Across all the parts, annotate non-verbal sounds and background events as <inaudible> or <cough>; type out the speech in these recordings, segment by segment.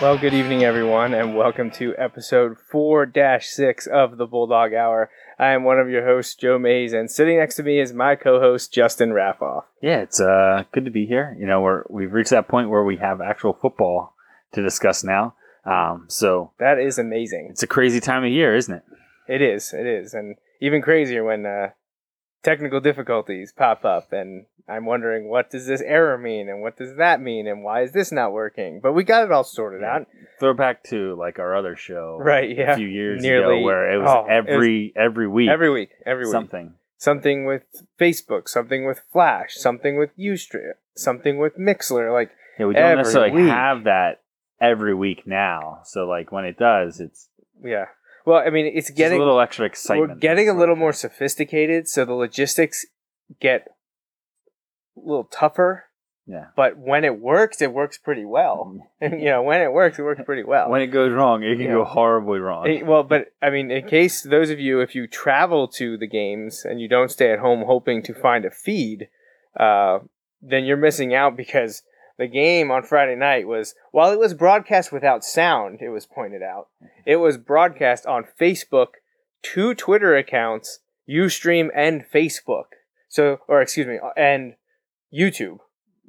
Well, good evening, everyone, and welcome to episode 4 6 of the Bulldog Hour. I am one of your hosts, Joe Mays, and sitting next to me is my co host, Justin Raffoff. Yeah, it's uh, good to be here. You know, we're, we've reached that point where we have actual football to discuss now. Um, so That is amazing. it's a crazy time of year, isn't it? It is, it is. And even crazier when uh, technical difficulties pop up, and I'm wondering, what does this error mean, and what does that mean, and why is this not working? But we got it all sorted Yeah. out. Throwback to like our other show, Right, yeah. a few years Nearly- ago, where it was oh, it was every every week Every week, every week. something. something with Facebook, something with Flash, something with Ustream, something with Mixlr. Like, Yeah, we don't necessarily week. have that every week now. So like when it does, it's yeah. Well, I mean, it's just getting a little extra excitement. we're getting a little more sophisticated, so the logistics get a little tougher. Yeah. But when it works, it works pretty well. And <laughs> you know, when it works, it works pretty well. When it goes wrong, it can Yeah. go horribly wrong. Eh, well, but I mean, in case those of you, if you travel to the games and you don't stay at home hoping to find a feed, uh, then you're missing out because the game on Friday night was, while it was broadcast without sound, it was pointed out, it was broadcast on Facebook, two Twitter accounts, Ustream and Facebook. So, or excuse me, and YouTube.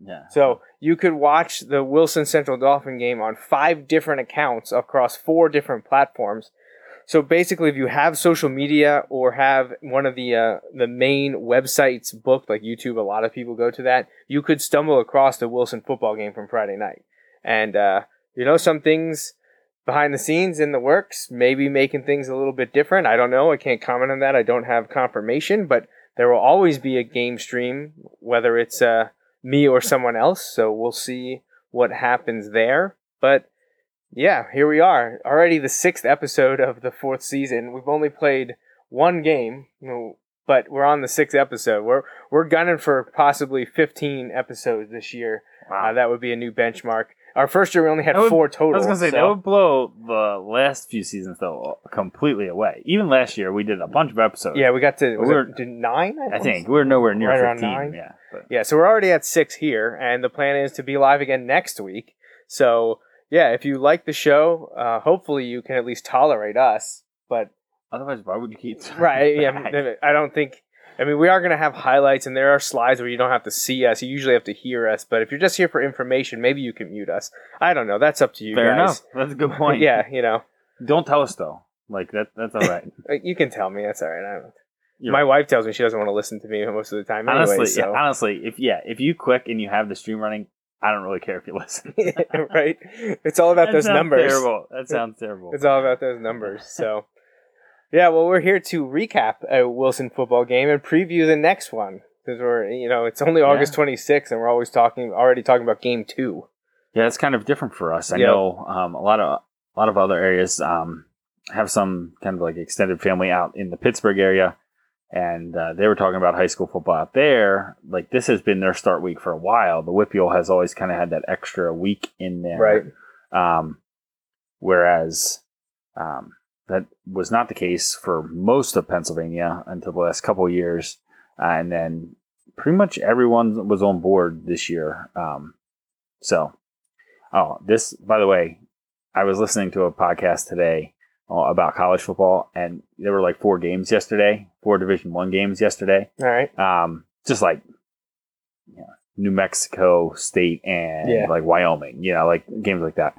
yeah. So you could watch the Wilson Central Dauphin game on five different accounts across four different platforms. So basically, if you have social media or have one of the uh, the main websites booked, like YouTube, a lot of people go to that. You could stumble across the Wilson football game from Friday night, and uh, you know some things behind the scenes in the works, maybe making things a little bit different. I don't know. I can't comment on that. I don't have confirmation, but there will always be a game stream, whether it's uh, me or someone else. So we'll see what happens there. But yeah, here we are. Already the sixth episode of the fourth season. We've only played one game, but we're on the sixth episode. We're we're gunning for possibly fifteen episodes this year. Wow. Uh, that would be a new benchmark. Our first year we only had would- four total. I was gonna say so- that would blow the last few seasons though completely away. Even last year, we did a bunch of episodes. yeah, we got to We were- it nine. I think we were nowhere near Right around fifteen. nine? Yeah, but Yeah, so we're already at six here, and the plan is to be live again next week. So yeah, if you like the show, uh, hopefully you can at least tolerate us. But otherwise, why would you keep? right, yeah. I don't think. I mean, we are going to have highlights, and there are slides where you don't have to see us. You usually have to hear us. But if you're just here for information, maybe you can mute us. I don't know. That's up to you Fair guys. enough. That's a good <laughs> point. yeah, you know, Don't tell us though. Like that. That's all right. <laughs> Uh, you can tell me. That's all right. I don't, You're my wife tells me she doesn't want to listen to me most of the time. Anyway, honestly, so. yeah, honestly, if yeah, if you click and you have the stream running, I don't really care if you <laughs> listen. <laughs> right? It's all about That those numbers. Terrible. That sounds terrible. It's all about those numbers. So, <laughs> yeah, well, we're here to recap a Wilson football game and preview the next one because we're, you know, it's only August 26th and we're always talking, already talking about game two. Yeah, it's kind of different for us. I Yep. know um, a lot of a lot of other areas um, have some kind of like extended family out in the Pittsburgh area, and uh, they were talking about high school football out there. Like this has been their start week for a while. The WPIAL has always kind of had that extra week in there, Right. Um, whereas um, that was not the case for most of Pennsylvania until the last couple of years, uh, and then pretty much everyone was on board this year. Um, so, oh, this by the way, I was listening to a podcast today about college football, and there were like four games yesterday, four Division One games yesterday. All right. Um, just like you know, New Mexico State and Yeah. like Wyoming, you know, like games like that.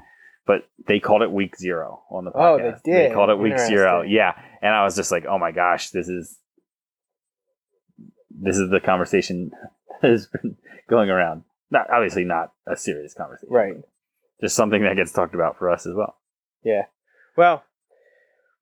But they called it week zero on the podcast. Oh, they did? They called it week zero. Yeah. And I was just like, oh my gosh, this is this is the conversation <laughs> that has been going around. Not obviously not a serious conversation. Right. Just something that gets talked about for us as well. Yeah. Well,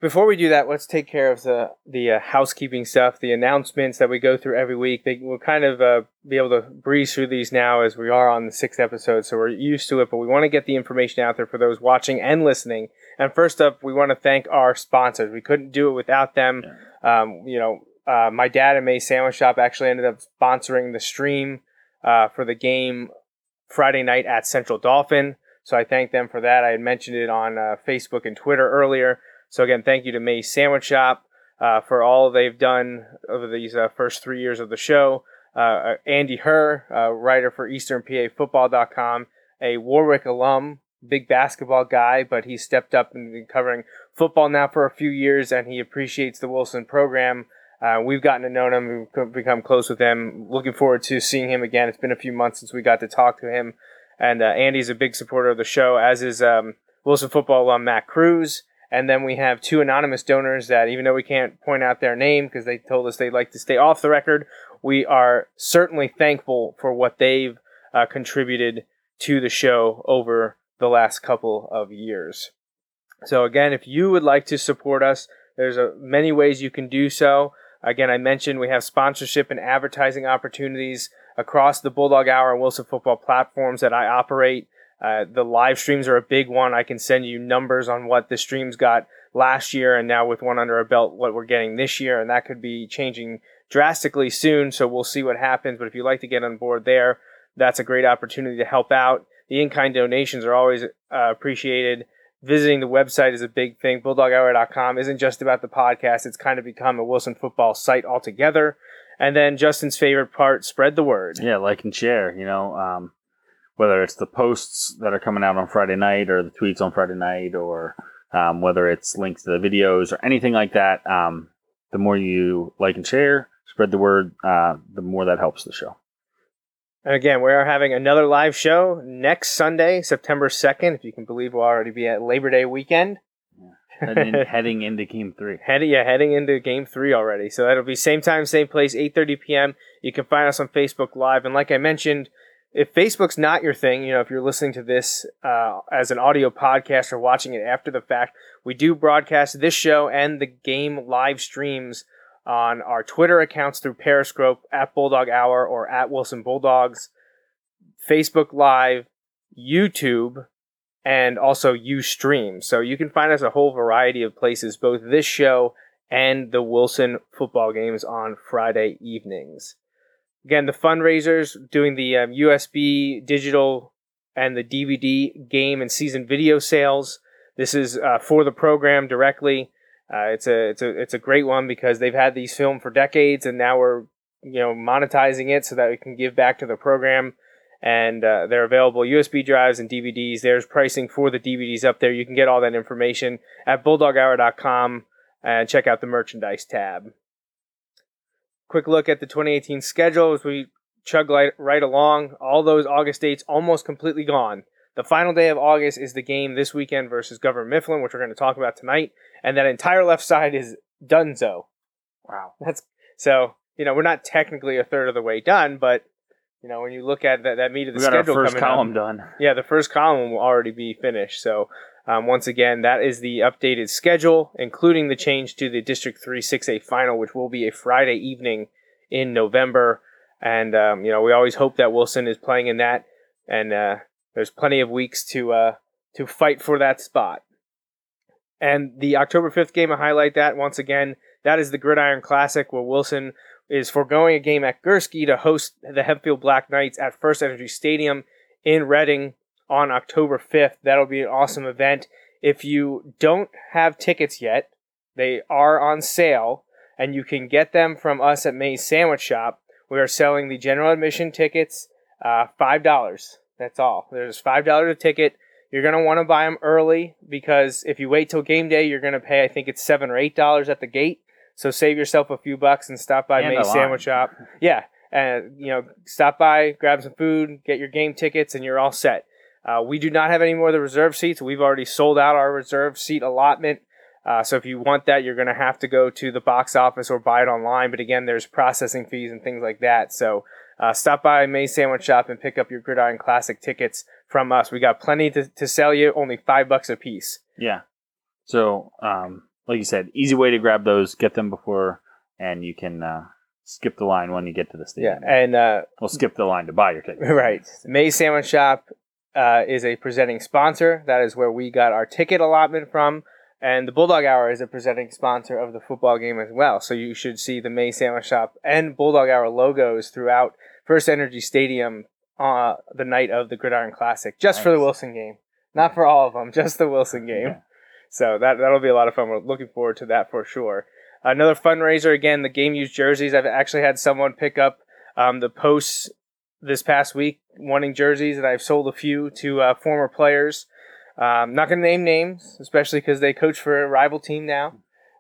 before we do that, let's take care of the the uh, housekeeping stuff, the announcements that we go through every week. They, we'll kind of uh, be able to breeze through these now as we are on the sixth episode, so we're used to it. But we want to get the information out there for those watching and listening. And first up, we want to thank our sponsors. We couldn't do it without them. Um, you know, uh, my dad and May Sandwich Shop actually ended up sponsoring the stream uh, for the game Friday night at Central Dauphin. So I thank them for that. I had mentioned it on uh, Facebook and Twitter earlier. So again, thank you to May Sandwich Shop uh, for all they've done over these uh, first three years of the show. Uh, Andy Herr, writer for EasternPAFootball.com, a Warwick alum, big basketball guy, but he stepped up and been covering football now for a few years, and he appreciates the Wilson program. Uh, we've gotten to know him, we've become close with him. Looking forward to seeing him again. It's been a few months since we got to talk to him, and uh, Andy's a big supporter of the show, as is um, Wilson football alum Matt Cruz. And then we have two anonymous donors that, even though we can't point out their name because they told us they'd like to stay off the record, we are certainly thankful for what they've uh, contributed to the show over the last couple of years. So again, if you would like to support us, there's a, many ways you can do so. Again, I mentioned we have sponsorship and advertising opportunities across the Bulldog Hour and Wilson Football platforms that I operate. Uh, the live streams are a big one. I can send you numbers on what the streams got last year, and now with one under our belt, what we're getting this year, and that could be changing drastically soon. So we'll see what happens. But if you'd like to get on board there, that's a great opportunity to help out. The in kind donations are always uh, appreciated. Visiting the website is a big thing. BulldogHour.com isn't just about the podcast, it's kind of become a Wilson football site altogether. And then Justin's favorite part spread the word. Yeah, like and share. You know, um, whether it's the posts that are coming out on Friday night or the tweets on Friday night or um, whether it's links to the videos or anything like that, um, the more you like and share, spread the word, uh, the more that helps the show. And again, we are having another live show next Sunday, September 2nd. If you can believe we'll already be at Labor Day weekend. Yeah. Heading, <laughs> heading into game three. Heading, yeah, heading into game three already. So that'll be same time, same place, 8.30 p.m. You can find us on Facebook Live. And like I mentioned, if Facebook's not your thing, you know, if you're listening to this uh, as an audio podcast or watching it after the fact, we do broadcast this show and the game live streams on our Twitter accounts through Periscope at Bulldog Hour or at Wilson Bulldogs, Facebook Live, YouTube, and also Ustream. So you can find us a whole variety of places, both this show and the Wilson football games on Friday evenings. Again, the fundraisers doing the um, USB digital and the DVD game and season video sales. This is uh, for the program directly. Uh, it's a it's a it's a great one because they've had these filmed for decades, and now we're you know monetizing it so that we can give back to the program. And uh, they're available USB drives and DVDs. There's pricing for the DVDs up there. You can get all that information at bulldoghour.com and check out the merchandise tab. Quick look at the 2018 schedule as we chug right, right along. All those August dates almost completely gone. The final day of August is the game this weekend versus Governor Mifflin, which we're going to talk about tonight. And that entire left side is Dunzo. Wow. That's so, you know, we're not technically a third of the way done, but you know, when you look at that, that meat of the we got schedule our first column up, done. yeah, the first column will already be finished. So, um, once again, that is the updated schedule, including the change to the District 3 6A final, which will be a Friday evening in November. And, um, you know, we always hope that Wilson is playing in that. And, uh, there's plenty of weeks to uh, to fight for that spot. And the October 5th game, I highlight that once again. That is the Gridiron Classic, where Wilson is foregoing a game at Gursky to host the Hempfield Black Knights at First Energy Stadium in Reading on October 5th. That'll be an awesome event. If you don't have tickets yet, they are on sale, and you can get them from us at May's Sandwich Shop. We are selling the general admission tickets, uh, $5. That's all. There's five dollars a ticket. You're gonna want to buy them early because if you wait till game day, you're gonna pay. I think it's seven or eight dollars at the gate. So save yourself a few bucks and stop by And May's Sandwich Shop. Yeah, and you know, stop by, grab some food, get your game tickets, and you're all set. Uh, we do not have any more of the reserve seats. We've already sold out our reserve seat allotment. Uh, so if you want that, you're going to have to go to the box office or buy it online. But again, there's processing fees and things like that. So uh, stop by May Sandwich Shop and pick up your Gridiron Classic tickets from us. We got plenty to, to sell you, only five bucks a piece. Yeah. So, um, like you said, easy way to grab those, get them before, and you can uh, skip the line when you get to the stadium. Yeah, and uh, Well, skip the line to buy your ticket. <laughs> right, May Sandwich Shop uh, is a presenting sponsor. That is where we got our ticket allotment from. And the Bulldog Hour is a presenting sponsor of the football game as well. So you should see the May Sandwich Shop and Bulldog Hour logos throughout First Energy Stadium uh, the night of the Gridiron Classic, just for the Wilson game. Not for all of them, just the Wilson game. Yeah. So that that'll be a lot of fun. We're looking forward to that for sure. Another fundraiser again, the game used jerseys. I've actually had someone pick up um, the posts this past week wanting jerseys, and I've sold a few to uh, former players. Um, not going to name names, especially because they coach for a rival team now.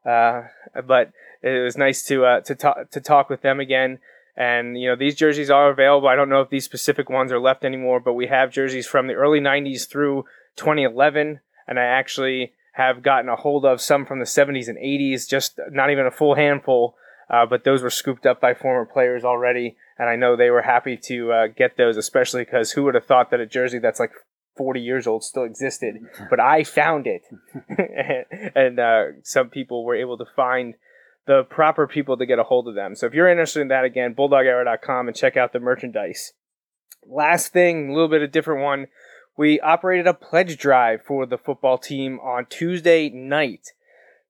Uh, but it was nice to uh, to talk to talk with them again. And you know these jerseys are available. I don't know if these specific ones are left anymore, but we have jerseys from the early '90s through 2011, and I actually have gotten a hold of some from the 70s and 80s. Just not even a full handful, uh, but those were scooped up by former players already, and I know they were happy to uh, get those, especially because who would have thought that a jersey that's like 40 years old still existed? <laughs> But I found it, <laughs> and uh, some people were able to find the proper people to get a hold of them. So if you're interested in that, again, bulldoghour.com and check out the merchandise. Last thing, a little bit of different one. We operated a pledge drive for the football team on Tuesday night.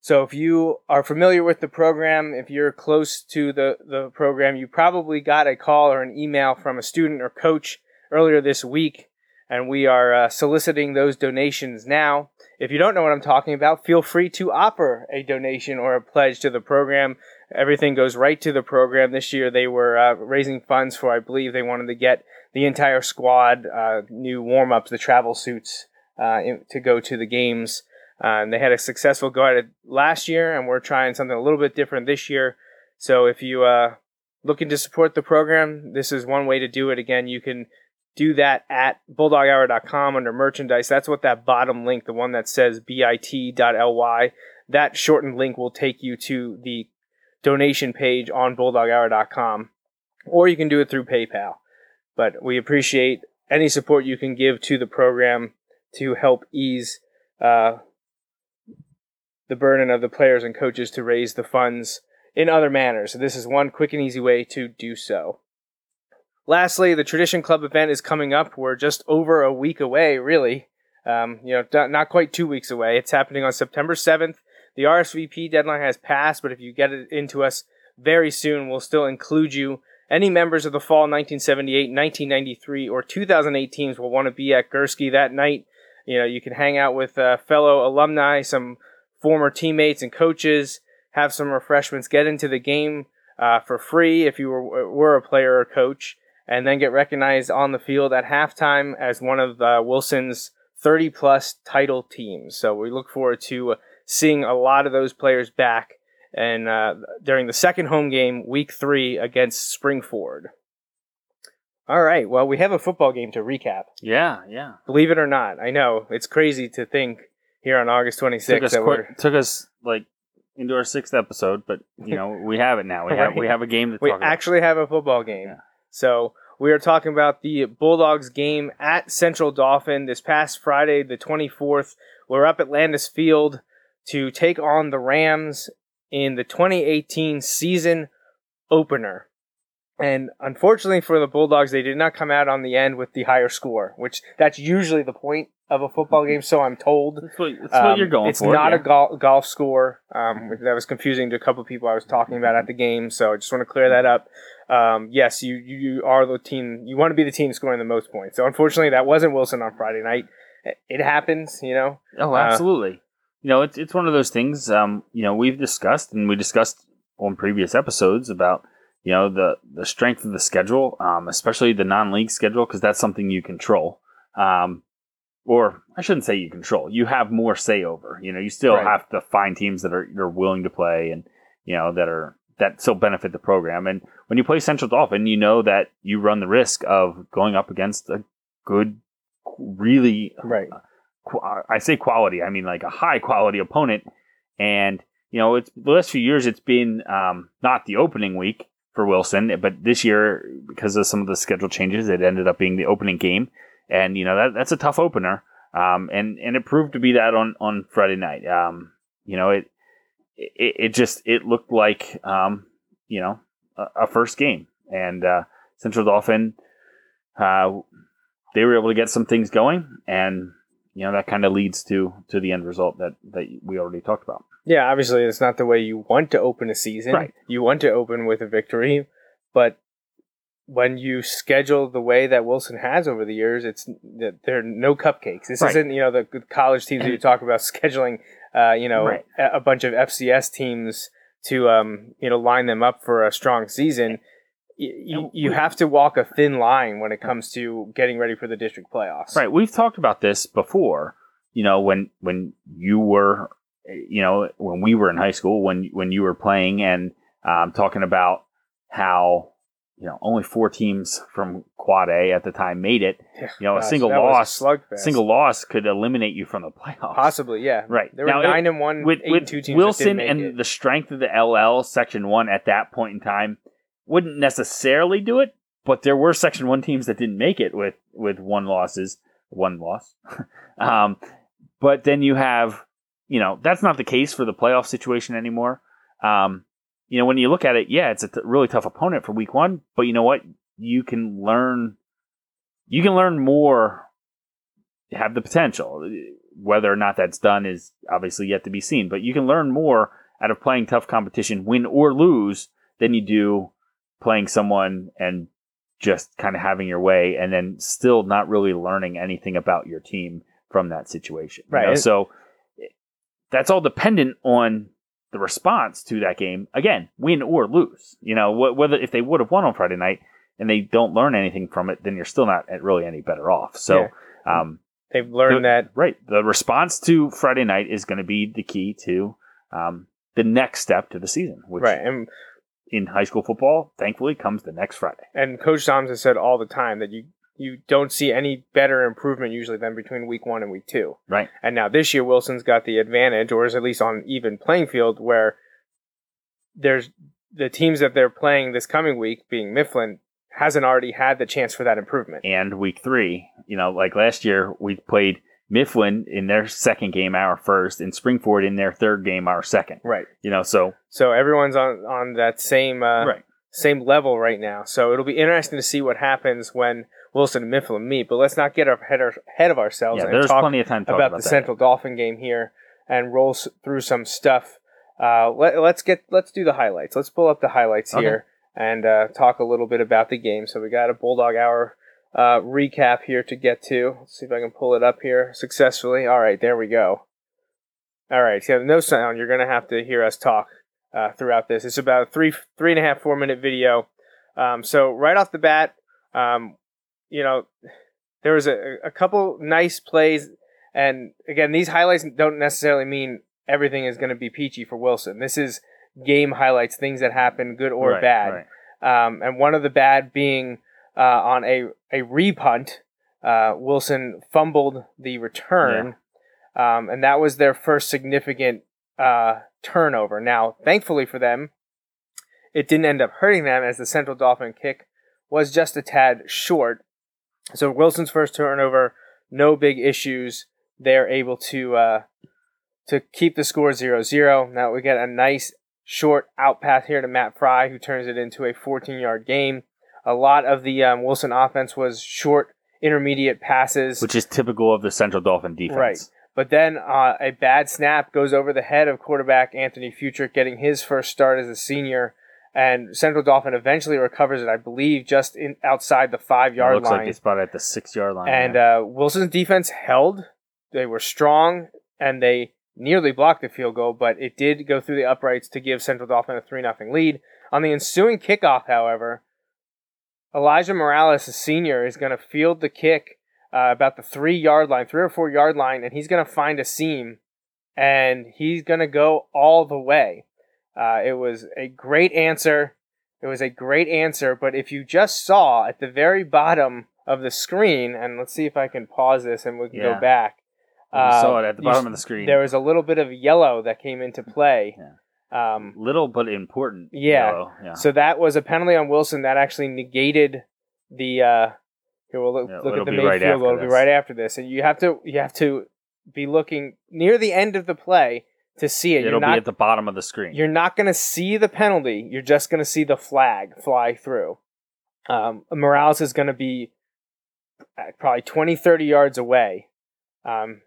So if you are familiar with the program, if you're close to the, the program, you probably got a call or an email from a student or coach earlier this week, and we are uh, soliciting those donations now. If you don't know what I'm talking about, feel free to offer a donation or a pledge to the program. Everything goes right to the program. This year they were uh, raising funds for, I believe they wanted to get the entire squad uh, new warm ups, the travel suits uh, to go to the games. Uh, and they had a successful go at it last year, and we're trying something a little bit different this year. So if you uh, looking to support the program, this is one way to do it. Again, you can do that at bulldoghour.com under merchandise. That's what that bottom link, the one that says bit.ly, that shortened link will take you to the donation page on bulldoghour.com, or you can do it through PayPal. But we appreciate any support you can give to the program to help ease uh, the burden of the players and coaches to raise the funds in other manners. So this is one quick and easy way to do so. Lastly, the Tradition Club event is coming up. We're just over a week away, really. Um, you know, not- not quite two weeks away. It's happening on September 7th. The RSVP deadline has passed, but if you get it into us very soon, we'll still include you. Any members of the fall 1978, 1993, or 2008 teams will want to be at Gursky that night. You know, you can hang out with uh, fellow alumni, some former teammates and coaches, have some refreshments, get into the game uh, for free if you were, were a player or coach, and then get recognized on the field at halftime as one of uh, Wilson's 30 plus title teams. So we look forward to uh, seeing a lot of those players back and uh, during the second home game, week three against Springford. All right, well, we have a football game to recap. Yeah, yeah. Believe it or not, I know it's crazy to think here on August 26th Took us that quick, took us like into our sixth episode, but you know we have it now. We have we <laughs> have a game to we talk about. actually have a football game. Yeah. So we are talking about the Bulldogs game at Central Dauphin this past Friday, the 24th. We're up at Landis Field to take on the Rams in the 2018 season opener. And unfortunately for the Bulldogs, they did not come out on the end with the higher score, which that's usually the point of a football game, so I'm told. That's what, that's what Um, you're going it's for. not yeah. a gol- golf score. Um, that was confusing to a couple of people I was talking about at the game, so I just want to clear that up. Um, yes, you, you are the team. You want to be the team scoring the most points. So unfortunately, that wasn't Wilson on Friday night. It- happens, you know. Oh, Uh, absolutely. you know, it's it's one of those things. Um, you know, we've discussed and we discussed on previous episodes about you know the the strength of the schedule, um, especially the non-league schedule, because that's something you control. Um, or I shouldn't say you control. You have more say over. You know, you still Right. have to find teams that are you're willing to play and you know that are that still benefit the program. And when you play Central Dauphin, you know that you run the risk of going up against a good, really Right. qu- I say quality, I mean like a high quality opponent. And you know, it's the last few years it's been um, not the opening week for Wilson, but this year because of some of the schedule changes, it ended up being the opening game, and you know that that's a tough opener. Um, and and it proved to be that on on Friday night. Um, you know, it it, it just it looked like um, you know a, a first game, and uh, Central Dauphin. Uh, they were able to get some things going, and you know that kind of leads to to the end result that that we already talked about. Yeah, obviously it's not the way you want to open a season. Right. You want to open with a victory, but when you schedule the way that Wilson has over the years, it's that there are no cupcakes. This Right. isn't you know the college teams that you talk about <laughs> scheduling, uh, you know, Right. a, a bunch of FCS teams to um, you know line them up for a strong season. You, you have to walk a thin line when it comes to getting ready for the district playoffs. Right. We've talked about this before. You know, when when you were, you know, when we were in high school, when when you were playing, and um, talking about how you know only four teams from Quad A at the time made it. You know, a single was a loss, single loss could eliminate you from the playoffs. possibly, yeah. Right. There were Now, nine and one, with, eight with and two teams. Wilson and it. the strength of the LL Section One at that point in time wouldn't necessarily do it, but there were Section One teams that didn't make it with with one losses, one loss. <laughs> um, but then you have, you know, that's not the case for the playoff situation anymore. Um, you know, when you look at it, yeah, it's a t- really tough opponent for Week One, but you know what? You can learn, you can learn more. Have the potential. Whether or not that's done is obviously yet to be seen. But you can learn more out of playing tough competition, win or lose, than you do playing someone and just kind of having your way, and then still not really learning anything about your team from that situation. you know? Right. So that's all dependent on the response to that game. Again, win or lose. You know, wh- whether if they would have won on Friday night and they don't learn anything from it, then you're still not really any better off. So. Um, They've learned the- that right. The response to Friday night is going to be the key to um, the next step to the season, which right, and in high school football, thankfully, comes the next Friday. and Coach has said all the time that you you don't see any better improvement usually than between week one and week two. Right. And now this year Wilson's got the advantage, or is at least on even playing field, where there's the teams that they're playing this coming week, being Mifflin, hasn't already had the chance for that improvement. And week three, you know, like last year, we played Mifflin in their second game, our first, and Springford in their third game, our second. Right. You know, so So everyone's on on that same uh, right. same level right now. So it'll be interesting to see what happens when Wilson and Mifflin meet. But let's not get ahead ahead of ourselves Yeah, and there's talk plenty of time to talk about, about, the that. Central Dolphin game here and roll s- through some stuff. Uh, let, us get let's do the highlights. Let's pull up the highlights Okay. here and uh, talk a little bit about the game. So we got a Bulldog Hour uh, recap here to get to. Let's see if I can pull it up here successfully. All right, there we go. All right, so no sound. You're gonna have to hear us talk uh, throughout this. It's about a three three and a half four minute video. Um, so right off the bat, um, you know, there was a, a couple nice plays, and again, these highlights don't necessarily mean everything is going to be peachy for Wilson. This is game highlights, things that happen, good or Right, bad. right. Um, and one of the bad being uh, on a a repunt, uh, Wilson fumbled the return, um, and that was their first significant uh, turnover. Now, thankfully for them, it didn't end up hurting them as the Central Dauphin kick was just a tad short. So Wilson's first turnover, no big issues. They're able to uh, to keep the score 0-0. Now we get a nice short out pass here to Matt Fry, who turns it into a 14-yard game. A lot of the um, Wilson offense was short, intermediate passes. Which is typical of the Central Dauphin defense. Right. But then uh, a bad snap goes over the head of quarterback Anthony Futrich, getting his first start as a senior. And Central Dauphin eventually recovers it, I believe, just in outside the five yard looks line. Looks like they spot at the six yard line. and uh, Wilson's defense held. They were strong, and they nearly blocked the field goal, but it did go through the uprights to give Central Dauphin a 3 0 lead. On the ensuing kickoff, however, Elijah Morales, a senior, is going to field the kick uh, about the three yard line, three or four yard line, and he's going to find a seam, and he's going to go all the way. Uh, it was a great answer. It was a great answer, but if you just saw at the very bottom of the screen, and let's see if I can pause this and we can Yeah. go back. You uh, saw it at the bottom s- of the screen. There was a little bit of yellow that came into <laughs> play. Um, Little but important. Yeah. yeah. so that was a penalty on Wilson that actually negated the. Uh, here we'll look, Yeah, look at the main right field goal. It'll be right after this, and you have to you have to be looking near the end of the play to see it. It'll you're be at the bottom of the screen. you're not going to see the penalty. You're just going to see the flag fly through. Um, Morales is going to be uh, probably 20, 30 yards away. Um,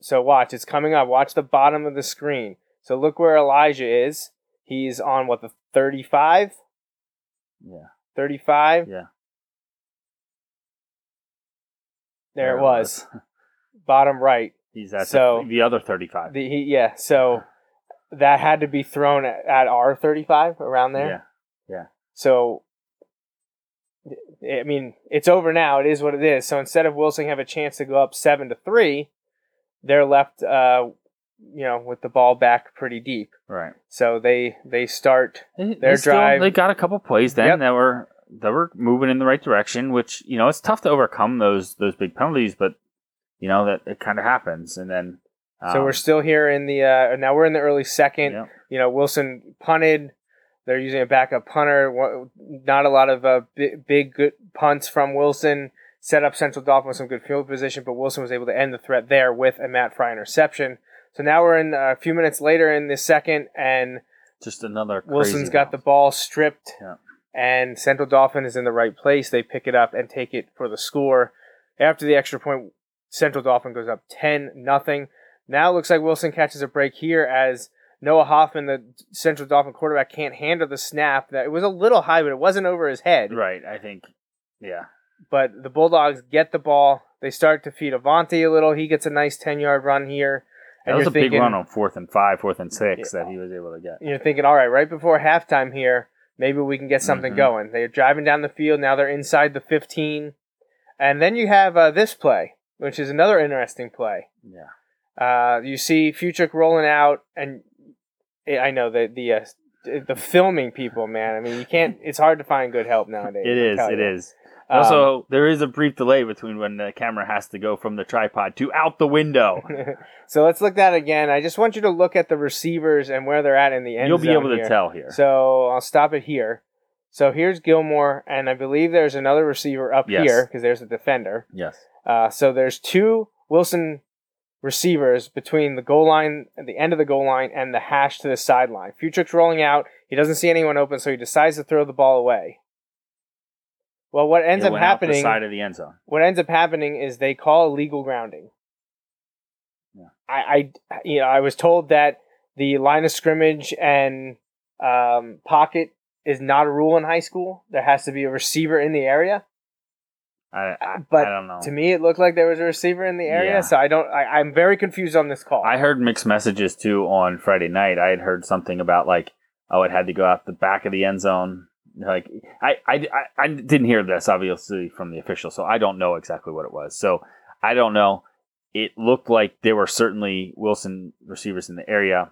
so watch, it's coming up. Watch the bottom of the screen. So look where Elijah is. He's on what the 35, Yeah. 35. Yeah. There it was, <laughs> bottom right. He's at So- the, the other 35. The, he, yeah, so that had to be thrown at, at our 35 around there. Yeah. Yeah. So, I mean, it's over now. It is what it is. So instead of Wilson have a chance to go up seven to three, they're left, uh, you know, with the ball back pretty deep. Right. So they they start. They, Their they still- drive- they got a couple plays then Yep. that were that were moving in the right direction, which you know it's tough to overcome those those big penalties, but you know that it kind of happens, and then so um, we're still here in the uh, now we're in the early second. yeah. You know, Wilson punted. They're using a backup punter. Not a lot of uh, big, big good punts from Wilson. Set up Central Dauphin with some good field position, but Wilson was able to end the threat there with a Matt Fry interception. So now we're in uh, a few minutes later in the second, and just another Wilson's got the ball stripped, Yeah. and Central Dauphin is in the right place. They pick it up and take it for the score. After the extra point, Central Dauphin goes up ten nothing. Now it looks like Wilson catches a break here as Noah Hoffman, the Central Dauphin quarterback, can't handle the snap. That it was a little high, but it wasn't over his head. right. I think yeah. But the Bulldogs get the ball. They start to feed Avanti a little. He gets a nice ten yard run here. That was a big run on fourth and five, fourth and six Yeah. that he was able to get. you're thinking, all right, right before halftime here, maybe we can get something Mhm. going. They're driving down the field. Now they're inside the 15. And then you have uh, this play, which is another interesting play. Yeah. Uh, you see Fuchik rolling out, and I know that the uh, the filming people, man. I mean, you can't. It's hard to find good help nowadays. It is. It you. is. Um, Also, there is a brief delay between when the camera has to go from the tripod to out the window. <laughs> so let's look at that again. I just want you to look at the receivers and where they're at in the end You'll be able to tell here. So I'll stop it here. So here's Gilmore, and I believe there's another receiver up Yes. here because there's a defender. yes. Uh, so there's two Wilson receivers between the goal line, at the end of the goal line, and the hash to the sideline. Futrik's rolling out. He doesn't see anyone open, so he decides to throw the ball away. Well, what ends up went out the happening? side of the end zone. what ends up happening is they call illegal grounding. Yeah. I, I, you know, I was told that the line of scrimmage and um, pocket is not a rule in high school. There has to be a receiver in the area. I, I, But I don't know. To me, it looked like there was a receiver in the area, Yeah. so I don't. I, I'm very confused on this call. I heard mixed messages too on Friday night. I had heard something about like, oh, it had to go out the back of the end zone. Like, I, I, I, I didn't hear this obviously from the official, so I don't know exactly what it was. So I don't know. It looked like there were certainly Wilson receivers in the area.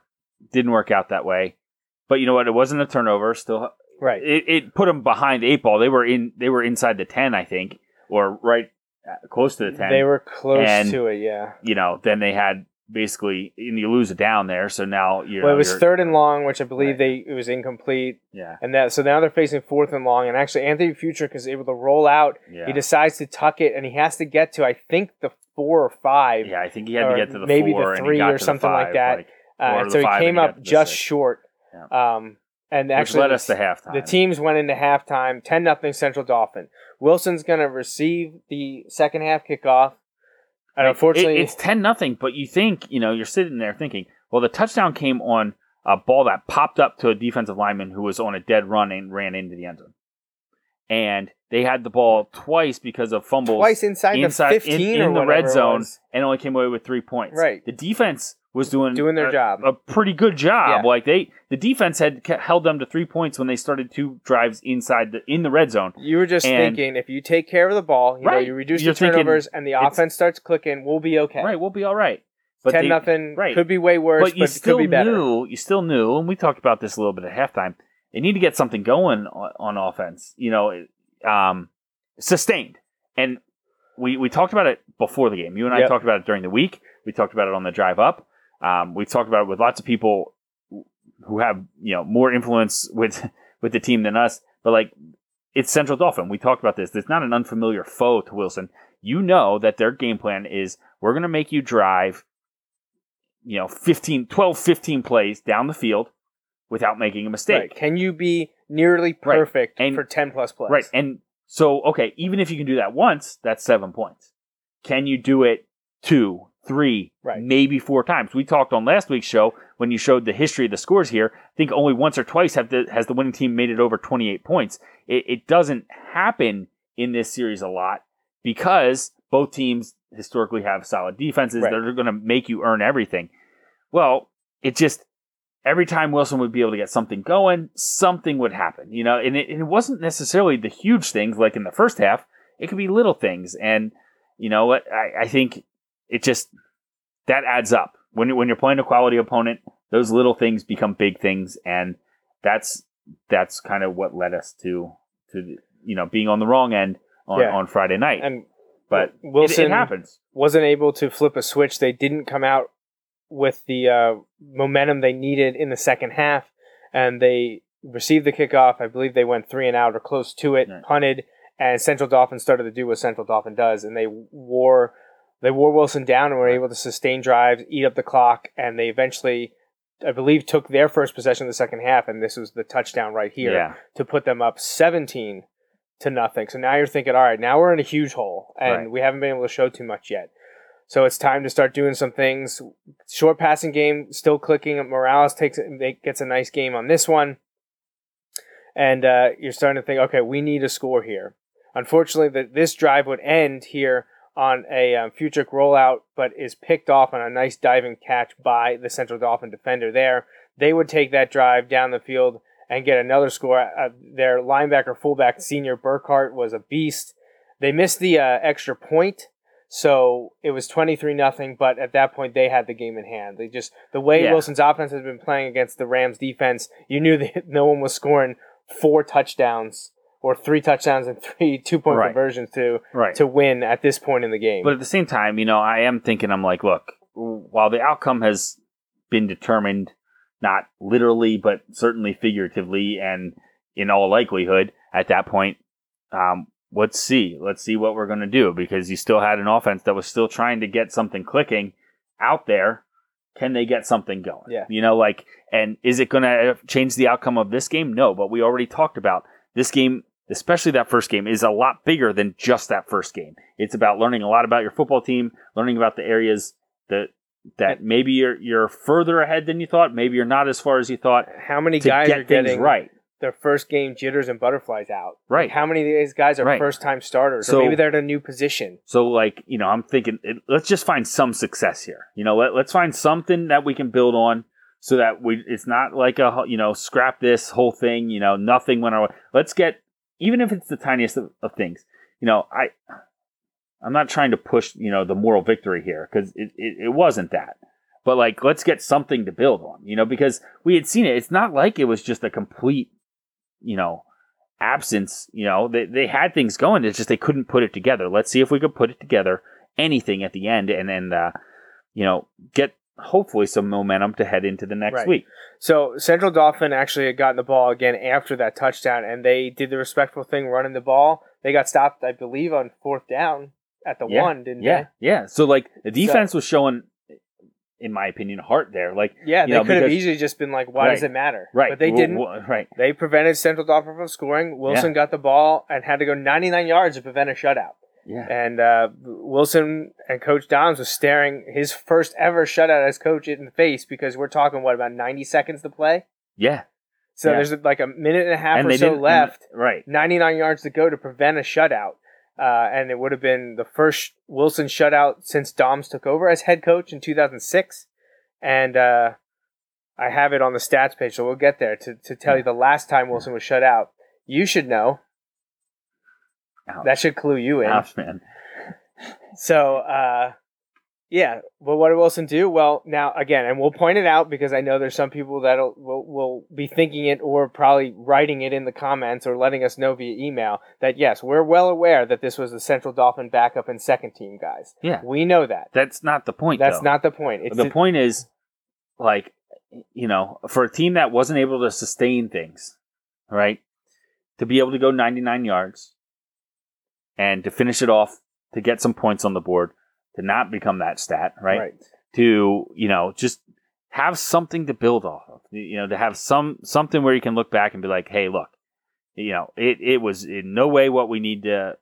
Didn't work out that way. But you know what? It wasn't a turnover. Still, right. it, it put them behind eight ball. They were in. They were inside the ten, I think, or right uh, close to the ten They were close And- to it. Yeah. you know, then they had basically, and you lose it down there. So now you Well, it was third and long, which I believe Right. they it was incomplete, Yeah, and that so now they're facing fourth and long. And actually, Anthony Futrich is able to roll out. yeah, He decides to tuck it, and he has to get to I think the four or five. yeah. I think he had to get to the maybe the four and he three or something like five, that. Uh, or and the so he came and he got up just six. short. Um, and which actually, led us to halftime. the teams went into halftime, ten nothing Central Dauphin. Wilson's going to receive the second half kickoff. And It- unfortunately, it's ten nothing. But you think, you know, you're sitting there thinking, well, the touchdown came on a ball that popped up to a defensive lineman who was on a dead run and ran into the end zone, and they had the ball twice because of fumbles twice inside, inside the in, fifteen in or the red zone and only came away with three points. Right. The defense was doing Doing their a, job. a pretty good job. Yeah. Like they, the defense had held them to three points when they started two drives inside the in the red zone. You were just And- thinking if you take care of the ball, you know, Right. you reduce You're the turnovers, and the offense starts clicking, we'll be okay. Right, we'll be all right. But Ten they- nothing right. could be way worse, but but, you it still could be better. knew, you still knew, and we talked about this a little bit at halftime. They need to get something going on, on offense. You know, um, sustained. And we we talked about it before the game. You and I Yep. talked about it during the week. We talked about it on the drive up. Um, we've talked about it with lots of people who have you know more influence with <laughs> with the team than us. But like, it's Central Dauphin. We talked about this. It's not an unfamiliar foe to Wilson. You know that their game plan is we're going to make you drive you know 15 12 15 plays down the field without making a mistake Right. Can you be nearly Right. perfect And- for ten plus plays? right and so okay even if you can do that once that's seven points can you do it two, three, Right. maybe four times. We talked on last week's show when you showed the history of the scores here. I think only once or twice have the, has the winning team made it over 28 points. It, it doesn't happen in this series a lot because both teams historically have solid defenses Right. that are going to make you earn everything. Well, it just every time Wilson would be able to get something going, something would happen, you know. And it, and it wasn't necessarily the huge things like in the first half. It could be little things, and you know what? I, I think it just that adds up when you- when you're playing a quality opponent. Those little things become big things, and that's that's kind of what led us to to you know being on the wrong end on, Yeah. on Friday night. And but it- Wilson it, happens. wasn't able to flip a switch. They didn't come out with the uh, momentum they needed in the second half, and they received the kickoff. I believe they went three and out or close to it, Right. punted, and Central Dauphin started to do what Central Dauphin does, and they wore they wore Wilson down and were able to sustain drives, eat up the clock, and they eventually, I believe, took their first possession of the second half, and this was the touchdown right here Yeah. to put them up 17 to nothing. So now you're thinking, all right, now we're in a huge hole, and Right. we haven't been able to show too much yet. So it's time to start doing some things. Short passing game still clicking. Morales takes it, gets a nice game on this one, and uh, you're starting to think, okay, we need a score here. Unfortunately, that this drive would end here on a um, future rollout, but is picked off on a nice diving catch by the Central Dauphin defender there. They would take that drive down the field and get another score. Uh, their linebacker, fullback, senior Burkhart was a beast. They missed the uh, extra point, so it was twenty three nothing. But at that point, they had the game in hand. They just the way Yeah. Wilson's offense has been playing against the Rams defense, you knew <laughs> that no one was scoring four touchdowns or three touchdowns and three <laughs> two point Right. conversions to Right. to win at this point in the game. But at the same time, you know, I am thinking, I'm like, look, while the outcome has been determined, not literally, but certainly figuratively, and in all likelihood, at that point, um, let's see. Let's see what we're going to do because you still had an offense that was still trying to get something clicking out there. Can they get something going? Yeah. You know, like, and is it going to change the outcome of this game? No, but we already talked about this game, especially that first game, is a lot bigger than just that first game. It's about learning a lot about your football team, learning about the areas that that maybe you're you're further ahead than you thought, maybe you're not as far as you thought. how many guys get are getting right, their first game jitters and butterflies out? Right. How many of these guys are Right. first time starters? So- or maybe they're at a new position. So, like, you know, I'm thinking, it, let's just find some success here. You know, let, let's find something that we can build on so that we, it's not like a, you know, scrap this whole thing, you know, nothing went our way. Let's get, even if it's the tiniest of, of things, you know, I, I'm not trying to push, you know, the moral victory here because it, it, it wasn't that. But like, let's get something to build on, you know, because we had seen it. It's not like it was just a complete, you know, absence. You know, they, they had things going. It's just they couldn't put it together. Let's see if we could put it together, anything at the end, and then, uh, you know, get hopefully some momentum to head into the next Right. week. So Central Dauphin actually had gotten the ball again after that touchdown, and they did the respectful thing, running the ball. They got stopped, I believe, on fourth down at the Yeah. one, didn't Yeah, yeah. So like the defense was showing, in my opinion, heart there. Like? Yeah, they know, could have easily just been like, "Why does it matter?" right, but they didn't. wh- right. They prevented Central Dauphin from scoring. Wilson got the ball and had to go 99 yards to prevent a shutout. Yeah. And uh, Wilson and Coach Doms was staring his first ever shutout as coach in the face because we're talking what about 90 seconds to play. Yeah. So Yeah. there's like a minute and a half and or so left. right. 99 yards to go to prevent a shutout. Uh, and it would have been the first Wilson shutout since Doms took over as head coach in 2006. And uh, I have it on the stats page, so we'll get there to, to tell you the last time Wilson was shut out. You should know. Ouch. That should clue you in. Ouch, man. So, uh, yeah. Well, what did Wilson do? Well, now again, and we'll point it out because I know there's some people that will will be thinking it or probably writing it in the comments or letting us know via email that yes, we're well aware that this was the Central Dauphin backup and second team guys. Yeah. We know that. That's not the point. That's though. not the point. It's the the- point is like you know for a team that wasn't able to sustain things right to be able to go 99 yards and to finish it off to get some points on the board to not become that stat right, right. to you know just have something to build off of you know to have some something where you can look back and be like hey look you know it, it was in no way what we need to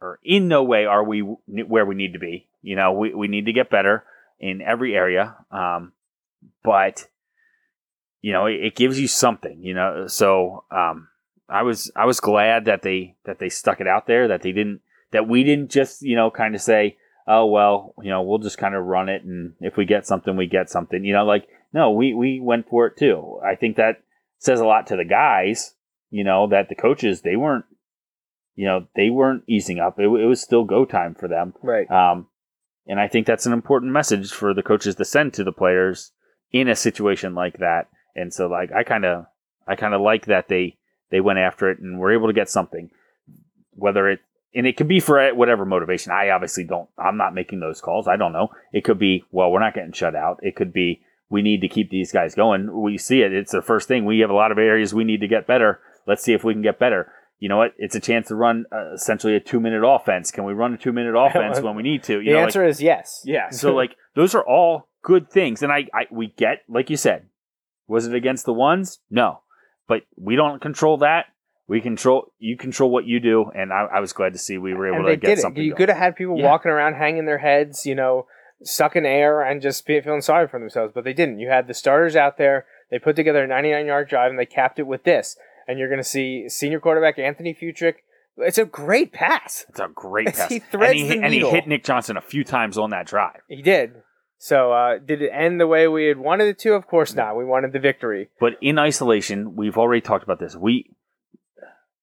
or in no way are we where we need to be You know, we, we need to get better in every area. Um, but you know, it, it gives you something. You know, so um, I was I was glad that they that they stuck it out there. That they didn't that we didn't just you know kind of say, oh well, you know, we'll just kind of run it, and if we get something, we get something. You know, like no, we we went for it too. I think that says a lot to the guys. You know, that the coaches they weren't you know they weren't easing up. It, it was still go time for them. Right. Um, and I think that's an important message for the coaches to send to the players in a situation like that. And so, like, I kind of, I kind of like that they they went after it and were able to get something, whether it and it could be for whatever motivation. I obviously don't. I'm not making those calls. I don't know. It could be well, we're not getting shut out. It could be we need to keep these guys going. We see it. It's the first thing. We have a lot of areas we need to get better. Let's see if we can get better you know what? It's a chance to run uh, essentially a two minute offense. Can we run a two minute <laughs> offense when we need to? You the know, answer like, is yes. Yeah. <laughs> So like those are all good things, and I, I we get like you said. Was it against the ones? No, but we don't control that. We control you control what you do, and I, I was glad to see we were able and to get something. You could have had people yeah. walking around hanging their heads, you know, sucking air and just feeling sorry for themselves, but they didn't. You had the starters out there. They put together a 99 yard drive and they capped it with this and you're going to see senior quarterback Anthony Futrich. It's a great pass. It's a great <laughs> pass. he threads and he, the and he hit Nick Johnson a few times on that drive. He did. So uh, did it end the way we had wanted it to? Of course not. We wanted the victory. But in isolation, we've already talked about this. We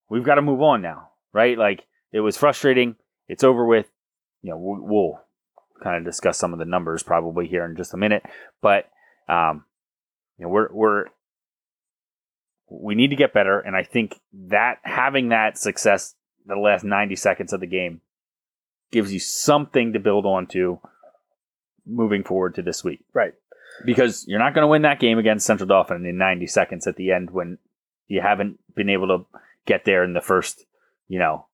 we've got to move on now, right? Like it was frustrating. It's over with. You know, we'll, we'll kind of discuss some of the numbers probably here in just a minute. But um, you know, we're we're we need to get better. And I think that having that success the last 90 seconds of the game gives you something to build on to moving forward to this week. Right. Because you're not going to win that game against Central Dauphin in 90 seconds at the end when you haven't been able to get there in the first, you know,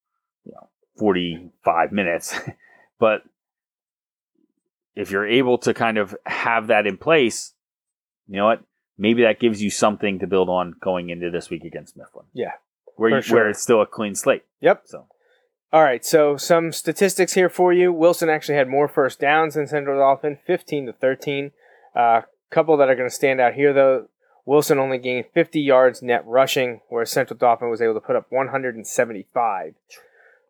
you know 45 minutes. <laughs> but if you're able to kind of have that in place, you know what? maybe that gives you something to build on going into this week against Mifflin. Yeah. Where you, sure. where it's still a clean slate. Yep. So all right, so some statistics here for you. Wilson actually had more first downs than Central Dauphin, 15 to 13. A uh, couple that are going to stand out here, though. Wilson only gained 50 yards net rushing, whereas Central Dauphin was able to put up 175.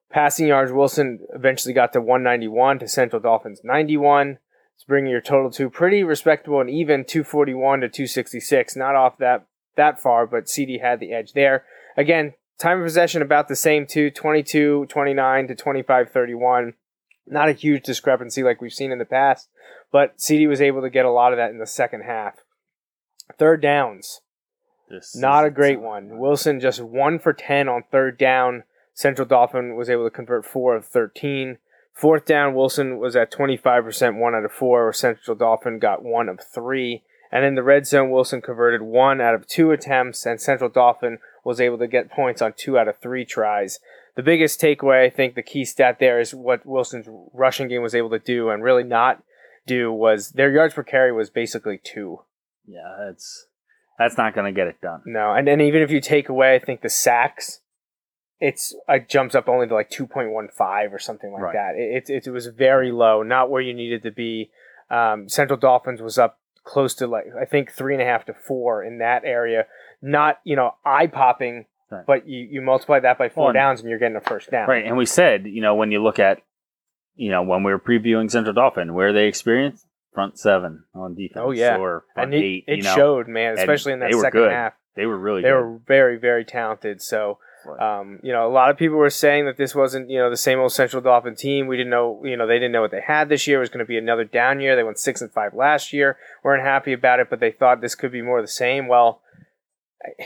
Passing yards, Wilson eventually got to 191 to Central Dauphin's 91. It's bringing your total to pretty respectable and even 241 to 266. Not off that that far, but CD had the edge there. Again, time of possession about the same too, 22 29 to 25 31. Not a huge discrepancy like we've seen in the past, but CD was able to get a lot of that in the second half. Third downs. This not a great one. Wilson just 1 for 10 on third down. Central Dauphin was able to convert 4 of 13. Fourth down, Wilson was at 25%, one out of four, where Central Dauphin got one of three. And in the red zone, Wilson converted one out of two attempts, and Central Dauphin was able to get points on two out of three tries. The biggest takeaway, I think, the key stat there is what Wilson's rushing game was able to do and really not do was their yards per carry was basically two. Yeah, that's that's not going to get it done. No, and then even if you take away, I think the sacks, it's it jumps up only to like 2.15 or something like right. that. It, it, it was very low, not where you needed to be. Um, Central Dauphin's was up close to like I think three and a half to four in that area. Not you know eye popping, right. but you, you multiply that by four well, downs and you're getting a first down. Right, and we said you know when you look at you know when we were previewing Central Dauphin where they experienced front seven on defense. Oh yeah, or front and it, eight. It you know, showed man, especially in that second good. half. They were really. They good. were very very talented. So um, you know, a lot of people were saying that this wasn't, you know, the same old Central Dauphin team. We didn't know, you know, they didn't know what they had this year. It was going to be another down year. They went six and five last year. weren't happy about it, but they thought this could be more of the same. Well, I,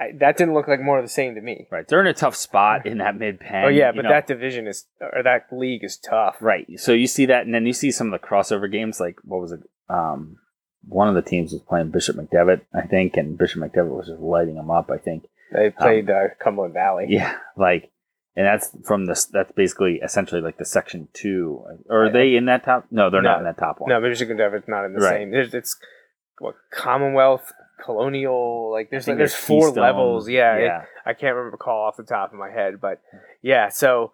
I, that didn't look like more of the same to me. Right, they're in a tough spot in that Mid-Penn. Oh yeah, but know. that division is or that league is tough. Right. So you see that, and then you see some of the crossover games. Like what was it? Um, one of the teams was playing Bishop McDevitt, I think, and Bishop McDevitt was just lighting them up. I think. They um, played um, uh, Cumberland Valley. Yeah, like, and that's from this. That's basically essentially like the section two. Or are they in that top? No, they're no, not in that top one. No, McDevitt's not in the right. same. There's, it's what Commonwealth, Colonial. Like there's like, there's four Keystone. levels. Yeah, yeah. It, I can't remember call off the top of my head, but yeah. So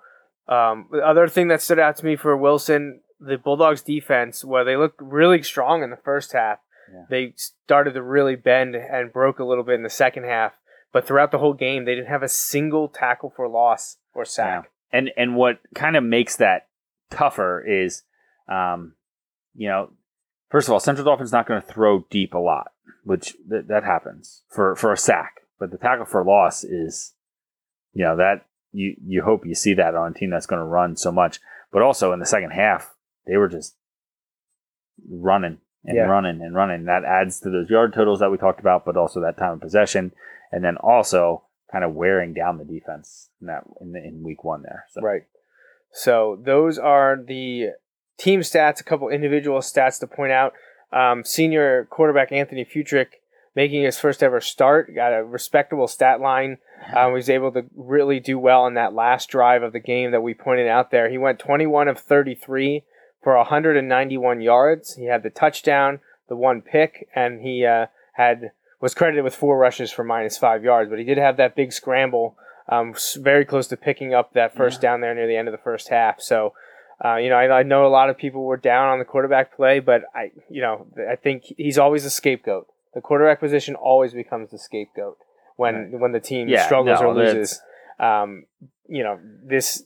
um, the other thing that stood out to me for Wilson, the Bulldogs defense, where they looked really strong in the first half, Yeah. they started to really bend and broke a little bit in the second half. But throughout the whole game, they didn't have a single tackle for loss or sack. And and what kind of makes that tougher is, um, you know, first of all, Central Dauphin's not going to throw deep a lot, which th- that happens for for a sack. But the tackle for loss is, you know, that you you hope you see that on a team that's going to run so much. But also in the second half, they were just running and Yeah. running and running. That adds to those yard totals that we talked about, but also that time of possession, and then also kind of wearing down the defense in that in, the, in week one there. So. Right. So those are the team stats. A couple individual stats to point out. Um, senior quarterback Anthony Futrick making his first ever start got a respectable stat line. Um, he was able to really do well in that last drive of the game that we pointed out there. He went 21 of 33 for 191 yards. He had the touchdown, the one pick, and he uh, had was credited with four rushes for minus five yards. But he did have that big scramble um, very close to picking up that first down there near the end of the first half. So, uh, you know, I, I know a lot of people were down on the quarterback play, but I, you know, I think he's always a scapegoat. The quarterback position always becomes the scapegoat when when the team Yeah, struggles no, or loses. Um, you know, this.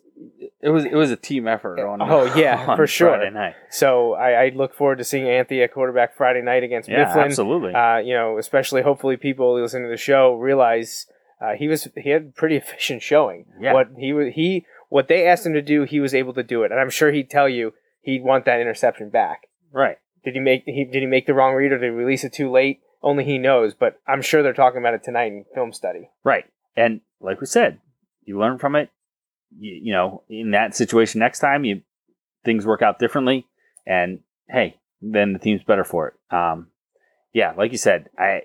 It was it was a team effort on. <laughs> Oh yeah, <laughs> on for sure. Friday night. So I, I look forward to seeing Anthony at quarterback Friday night against Yeah, Mifflin. absolutely. Uh, you know, especially hopefully people listening to the show realize uh, he was he had pretty <laughs> efficient showing. Yeah. What he was he what they asked him to do, he was able to do it, and I'm sure he'd tell you he'd want that interception back. right. Did he make he did he make the wrong read or did he release it too late? Only he knows. But I'm sure they're talking about it tonight in film study. Right. And like we said, you learn from it. You, you know, in that situation next time, you things work out differently, and hey, then the team's better for it. Um, yeah, like you said, I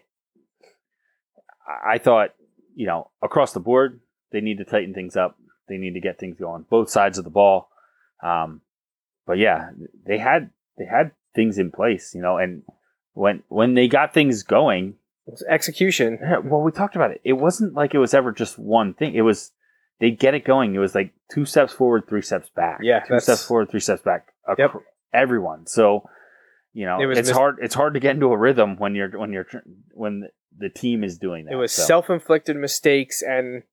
I thought you know across the board they need to tighten things up. They need to get things going, both sides of the ball. Um, but yeah, they had they had things in place, you know, and when when they got things going, It's execution. yeah, <laughs> well, we talked about it. It wasn't like it was ever just one thing. It was they get it going. It was like two steps forward, three steps back. Yeah, two steps forward, three steps back. ac- Yep. Everyone. So you know, It was it's mis- hard. It's hard to get into a rhythm when you're when you're when the team is doing that. It was So, self-inflicted mistakes and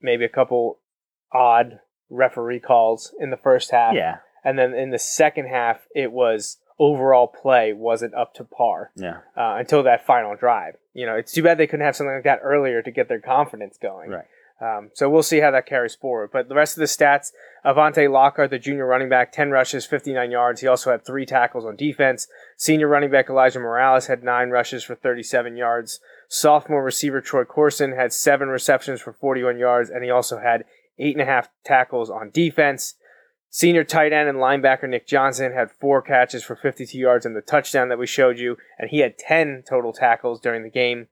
maybe a couple odd referee calls in the first half. yeah, And then in the second half, it was overall play wasn't up to par yeah, uh, until that final drive. You know, it's too bad they couldn't have something like that earlier to get their confidence going. right. Um, so we'll see how that carries forward. But the rest of the stats Avante Lockhart, the junior running back, 10 rushes, 59 yards. He also had three tackles on defense. Senior running back Elijah Morales had nine rushes for 37 yards. Sophomore receiver Troy Corson had seven receptions for 41 yards, and he also had eight and a half tackles on defense. Senior tight end and linebacker Nick Johnson had four catches for 52 yards and the touchdown that we showed you, and he had 10 total tackles during the game.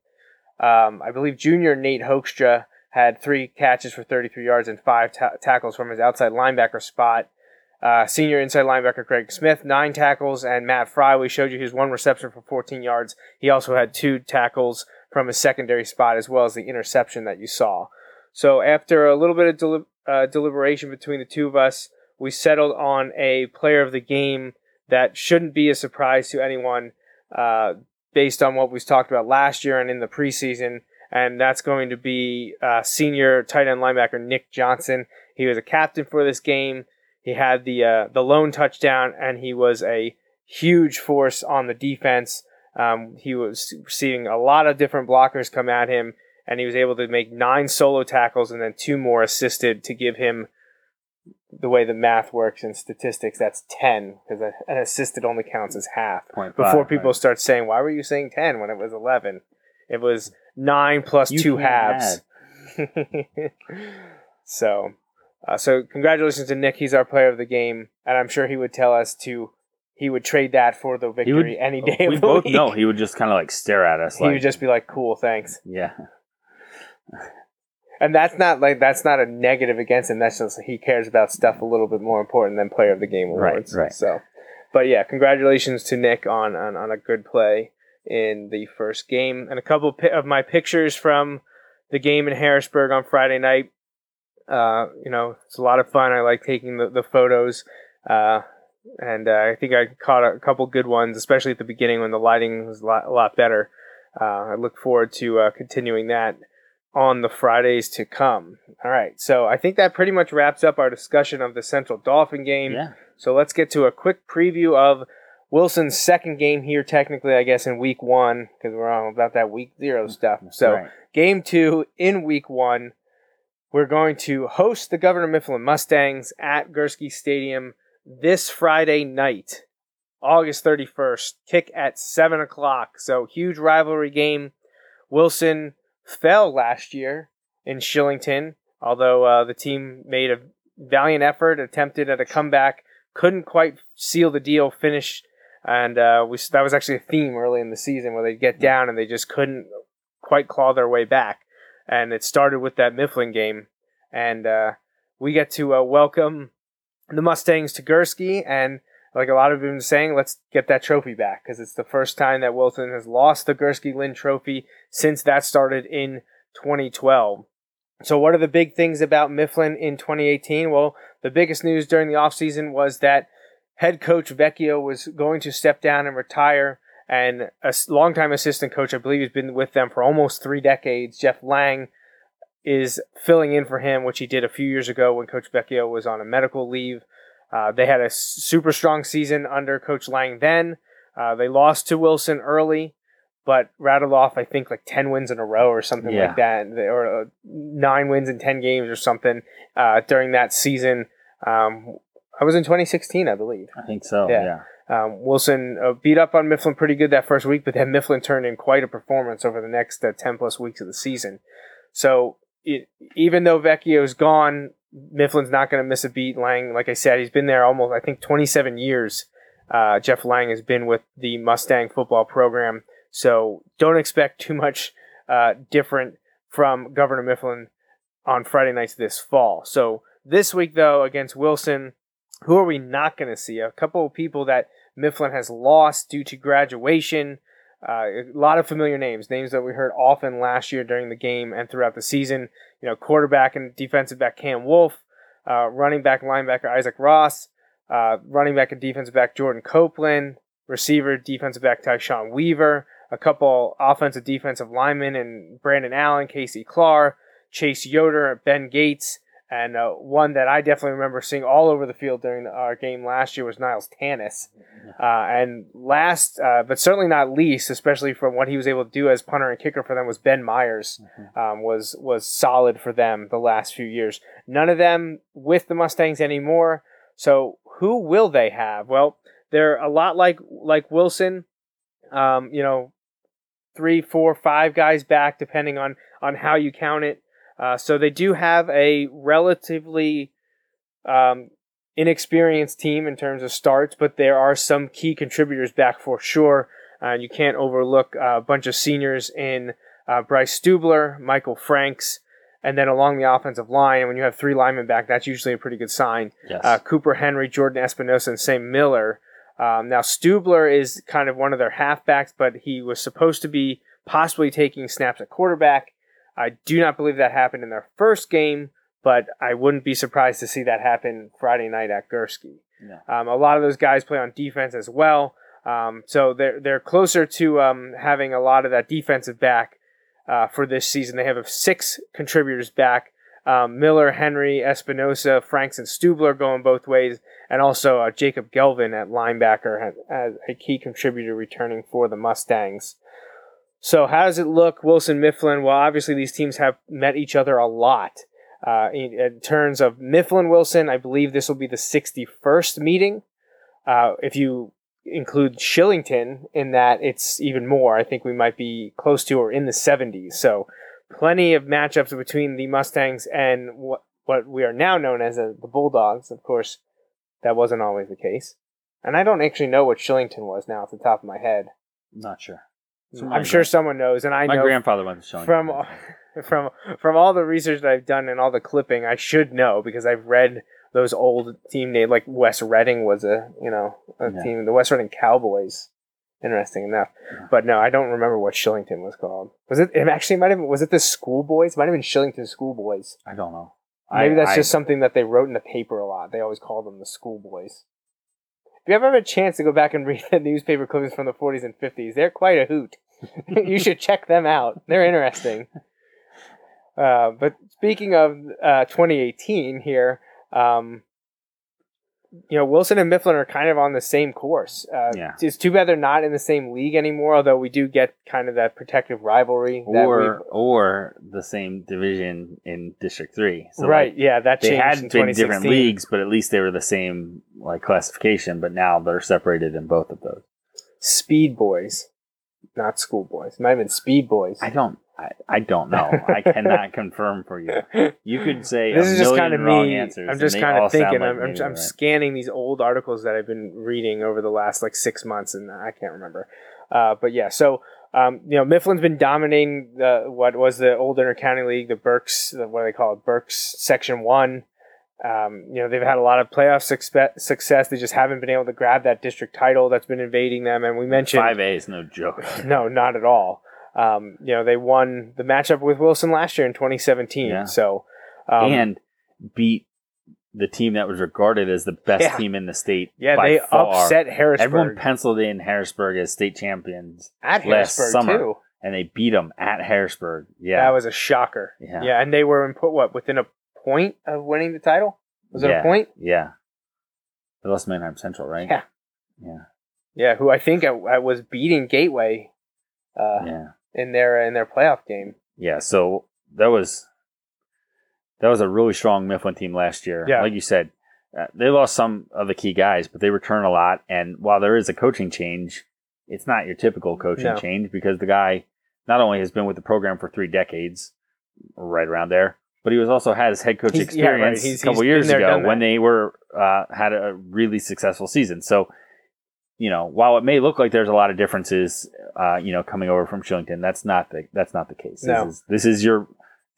Um, I believe junior Nate Hoekstra had three catches for 33 yards and five ta- tackles from his outside linebacker spot. Uh, senior inside linebacker Greg Smith, nine tackles, and Matt Fry, we showed you his one reception for 14 yards. He also had two tackles from his secondary spot, as well as the interception that you saw. So after a little bit of deli- uh, deliberation between the two of us, we settled on a player of the game that shouldn't be a surprise to anyone uh, based on what we've talked about last year and in the preseason and that's going to be uh, senior tight end linebacker Nick Johnson. He was a captain for this game. He had the uh, the lone touchdown, and he was a huge force on the defense. Um, he was receiving a lot of different blockers come at him, and he was able to make nine solo tackles and then two more assisted to give him the way the math works in statistics. That's ten because an assisted only counts as half. Point Before five, people right. start saying, "Why were you saying ten when it was 11? It was nine plus You two halves. <laughs> so, uh, so congratulations to Nick. He's our player of the game, and I'm sure he would tell us to he would trade that for the victory would, any day. we of the both week. know he would just kind of like stare at us. He like, would just be like, "Cool, thanks." yeah, And that's not like that's not a negative against him. That's just he cares about stuff a little bit more important than player of the game awards. right. right. So, but yeah, congratulations to Nick on on, on a good play in the first game, and a couple pi- of my pictures from the game in Harrisburg on Friday night. Uh, you know, it's a lot of fun. I like taking the, the photos. Uh, and uh, I think I caught a couple good ones, especially at the beginning when the lighting was a lot, a lot better. Uh, I look forward to uh, continuing that on the Fridays to come. All right, so I think that pretty much wraps up our discussion of the Central Dauphin game. Yeah. So let's get to a quick preview of Wilson's second game here, technically, I guess, in week one, because we're on about that week zero stuff. So, Right. game two in week one, we're going to host the Governor Mifflin Mustangs at Gursky Stadium this Friday night, August 31st, kick at 7 o'clock. So, huge rivalry game. Wilson fell last year in Shillington, although uh, the team made a valiant effort, attempted at a comeback, couldn't quite seal the deal, finish. And uh, we, that was actually a theme early in the season where they'd get down and they just couldn't quite claw their way back. And it started with that Mifflin game. And uh, we get to uh, welcome the Mustangs to Gursky. And like a lot of them saying, let's get that trophy back because it's the first time that Wilson has lost the Gursky Lynn trophy since that started in 2012. So, what are the big things about Mifflin in 2018? Well, the biggest news during the offseason was that head coach Vecchio was going to step down and retire. And a longtime assistant coach, I believe, he's been with them for almost three decades. Jeff Lang is filling in for him, which he did a few years ago when Coach Vecchio was on a medical leave. Uh, they had a super strong season under Coach Lang then. Uh, they lost to Wilson early, but rattled off, I think, like 10 wins in a row or something Yeah. like that, or uh, nine wins in 10 games or something uh, during that season. Um, I was in 2016, I believe. I think so. Yeah. Yeah. Um, Wilson uh, beat up on Mifflin pretty good that first week, but then Mifflin turned in quite a performance over the next uh, 10 plus weeks of the season. So it, even though Vecchio's gone, Mifflin's not going to miss a beat. Lang, like I said, he's been there almost, I think, 27 years. Uh, Jeff Lang has been with the Mustang football program. So don't expect too much uh, different from Governor Mifflin on Friday nights this fall. So this week, though, against Wilson, who are we not going to see? A couple of people that Mifflin has lost due to graduation. Uh, a lot of familiar names, names that we heard often last year during the game and throughout the season. You know, quarterback and defensive back Cam Wolf, uh, running back and linebacker Isaac Ross, uh, running back and defensive back Jordan Copeland, receiver defensive back Tyshawn Weaver, a couple offensive defensive linemen and Brandon Allen, Casey Clark, Chase Yoder, Ben Gates, and uh, one that I definitely remember seeing all over the field during our game last year was Niles Tanis. Uh, and last, uh, but certainly not least, especially from what he was able to do as punter and kicker for them, was Ben Myers. Um, was was solid for them the last few years. None of them with the Mustangs anymore. So who will they have? Well, they're a lot like like Wilson. Um, you know, three, four, five guys back, depending on on how you count it. Uh, so they do have a relatively um, inexperienced team in terms of starts, but there are some key contributors back for sure. Uh, you can't overlook a bunch of seniors in uh, Bryce Stubler, Michael Franks, and then along the offensive line. And when you have three linemen back, that's usually a pretty good sign. Yes. Uh, Cooper Henry, Jordan Espinosa, and Sam Miller. Um, now Stubler is kind of one of their halfbacks, but he was supposed to be possibly taking snaps at quarterback. I do not believe that happened in their first game, but I wouldn't be surprised to see that happen Friday night at Gursky. Um, a lot of those guys play on defense as well, um, so they're they're closer to um, having a lot of that defensive back uh, for this season. They have six contributors back: um, Miller, Henry, Espinosa, Franks, and Stubler going both ways, and also uh, Jacob Gelvin at linebacker as a key contributor returning for the Mustangs. So how does it look, Wilson Mifflin? Well, obviously these teams have met each other a lot. Uh, in, in terms of Mifflin Wilson, I believe this will be the 61st meeting. Uh, if you include Shillington in that, it's even more. I think we might be close to or in the 70s. So plenty of matchups between the Mustangs and what what we are now known as uh, the Bulldogs. Of course, that wasn't always the case. And I don't actually know what Shillington was now off the top of my head. Not sure. I'm sure someone knows, and I My know grandfather went to Shillington. from <laughs> from from all the research that I've done and all the clipping, I should know because I've read those old team names. Like West Reading was a you know a Yeah. team, the West Reading Cowboys. Interesting enough, Yeah. but no, I don't remember what Shillington was called. Was it? It actually might have. Was it the Schoolboys? It might have been Shillington Schoolboys. I don't know. Maybe I- that's I- just something that they wrote in the paper a lot. They always called them the Schoolboys. If you ever have a chance to go back and read <laughs> the newspaper clippings from the 40s and 50s, they're quite a hoot. <laughs> you should check them out. They're interesting. Uh, but speaking of uh, 2018 here, um, you know, Wilson and Mifflin are kind of on the same course. Uh, Yeah. It's too bad they're not in the same league anymore, although we do get kind of that protective rivalry. That or or the same division in District Three. So right, like, yeah, that they had in been different leagues, but at least they were the same like classification. But now they're separated in both of those. Speed Boys, not School Boys. It might Speed Boys. I don't. I, I don't know. I cannot <laughs> confirm for you. You could say this a is just kind of me. I'm just kind of thinking. like I'm, I'm, I'm right. scanning these old articles that I've been reading over the last like six months, and I can't remember. Uh, but yeah, so um, you know, Mifflin's been dominating the what was the old intercounty league, the Berks, the, what do they call it, Berks Section One. Um, you know, they've had a lot of playoff success. Success. They just haven't been able to grab that district title that's been invading them. And we mentioned Five A is no joke. <laughs> no, not at all. Um, you know, they won the matchup with Wilson last year in 2017. Yeah. So, um, and beat the team that was regarded as the best Yeah. team in the state. yeah, they far. upset Harrisburg Everyone penciled in Harrisburg as state champions, at last Harrisburg summer. too. and they beat them at Harrisburg. Yeah, That was a shocker. Yeah. yeah, and they were in put what within a point of winning the title. Was it yeah. a point? Yeah, they lost Manheim Central, right? Yeah. yeah, Yeah, who I think I, I was beating Gateway uh, yeah, in their in their playoff game. yeah. So that was that was a really strong Mifflin team last year. Yeah. like you said, uh, they lost some of the key guys, but they return a lot. And while there is a coaching change, it's not your typical coaching No. change because the guy not only has been with the program for three decades, right around there, but he was also had his head coach He's- yeah, right. experience He's- a couple years there, ago when they were uh, had a really successful season. So, you know, while it may look like there's a lot of differences, uh, you know, coming over from Shillington, that's not the that's not the case. No. This is this is your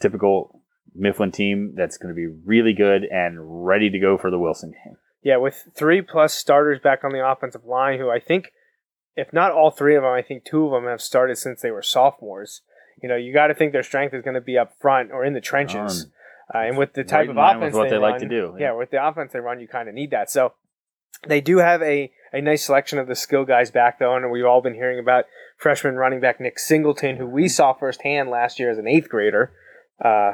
typical Mifflin team that's going to be really good and ready to go for the Wilson game. Yeah, with three plus starters back on the offensive line, who I think, if not all three of them, I think two of them have started since they were sophomores. You know, you got to think their strength is going to be up front or in the trenches. Um, Uh, and with the type in of offense what they, they like run- to do, yeah. yeah. with the offense they run, you kind of need that. So they do have a, a nice selection of the skill guys back though, and we've all been hearing about freshman running back Nick Singleton, who we saw firsthand last year as an eighth grader. Uh,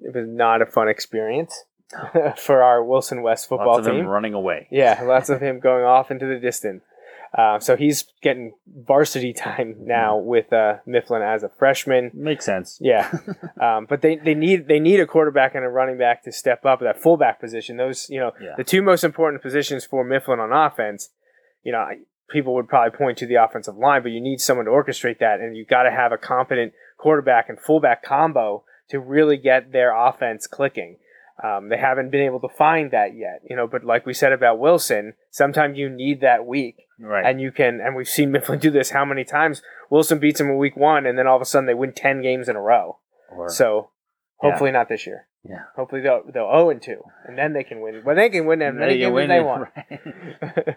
it was not a fun experience <laughs> for our Wilson West football lots of team. them running away. Yeah, lots of him going off into the distance. Uh, so he's getting varsity time now with uh, Mifflin as a freshman. Makes sense. Yeah, <laughs> um, but they, they need they need a quarterback and a running back to step up at that fullback position. Those you know Yeah. the two most important positions for Mifflin on offense. You know, people would probably point to the offensive line, but you need someone to orchestrate that, and you've got to have a competent quarterback and fullback combo to really get their offense clicking. Um, they haven't been able to find that yet, you know. But like we said about Wilson, sometimes you need that week Right. and you can and we've seen <laughs> Mifflin do this how many times wilson beats them in week one and then all of a sudden they win 10 games in a row Or- so hopefully not this year yeah. hopefully they'll they'll 0 and 2 and then they can win well they can win as many games as win they <laughs> want right.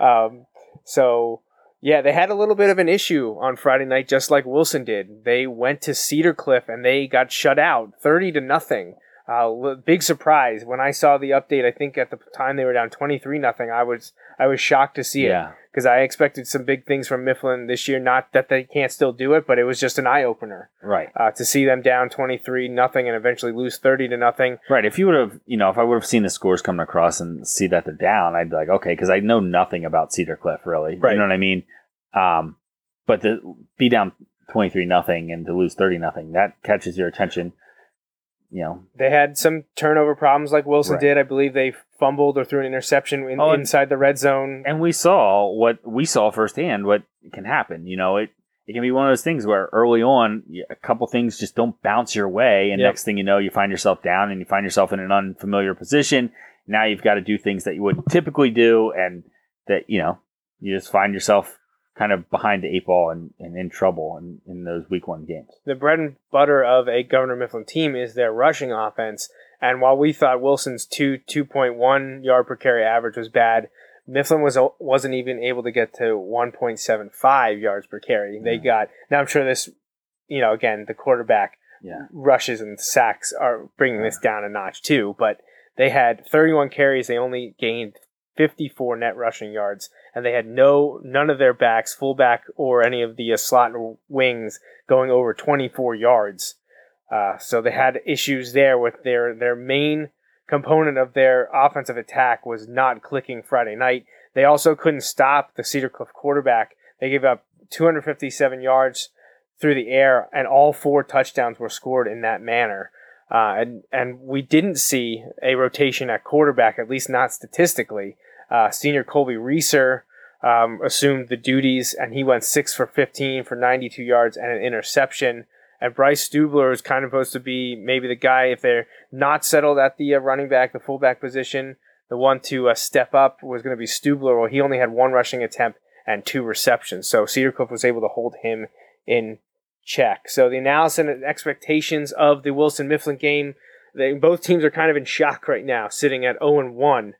<laughs> um, so yeah they had a little bit of an issue on friday night just like wilson did they went to cedar cliff and they got shut out 30 to nothing uh, big surprise when I saw the update. I think at the time they were down twenty three nothing. I was I was shocked to see it because I expected some big things from Mifflin this year. Not that they can't still do it, but it was just an eye opener Right. uh, to see them down twenty three nothing and eventually lose thirty to nothing. Right. If you would have, you know, if I would have seen the scores coming across and see that they're down, I'd be like, okay, because I know nothing about Cedar Cliff really. Right. You know what I mean? Um, but to be down twenty three nothing and to lose thirty nothing, that catches your attention. You know, They had some turnover problems like Wilson Right. did. I believe they fumbled or threw an interception in, Oh, inside the red zone. and we saw what we saw firsthand what can happen. You know, it it can be one of those things where early on a couple things just don't bounce your way, and Yep. next thing you know, you find yourself down and you find yourself in an unfamiliar position. Now you've got to do things that you wouldn't typically do, and that you know you just find yourself kind of behind the eight ball and, and in trouble in, in those week one games. the bread and butter of a Governor Mifflin team is their rushing offense. And while we thought Wilson's two two point one yard per carry average was bad, Mifflin was wasn't even able to get to one point seven five yards per carry. They Yeah. got now. I'm sure this, you know, again the quarterback Yeah. rushes and sacks are bringing this down a notch too. But they had 31 carries. They only gained 54 net rushing yards, and they had no none of their backs, fullback or any of the uh, slot wings, going over 24 yards. Uh, so they had issues there with their their main component of their offensive attack was not clicking Friday night. They also couldn't stop the Cedar Cliff quarterback. They gave up 257 yards through the air, and all four touchdowns were scored in that manner. Uh, and and we didn't see a rotation at quarterback, at least not statistically. Uh, senior Colby Reeser um, assumed the duties, and he went six for 15 for 92 yards and an interception. And Bryce Stubler is kind of supposed to be maybe the guy if they're not settled at the uh, running back, the fullback position. The one to uh, step up was going to be Stubler. Well, he only had one rushing attempt and two receptions, so Cedar Cliff was able to hold him in check. So the analysis and expectations of the Wilson Mifflin game, they, both teams are kind of in shock right now, sitting at 0 and 1,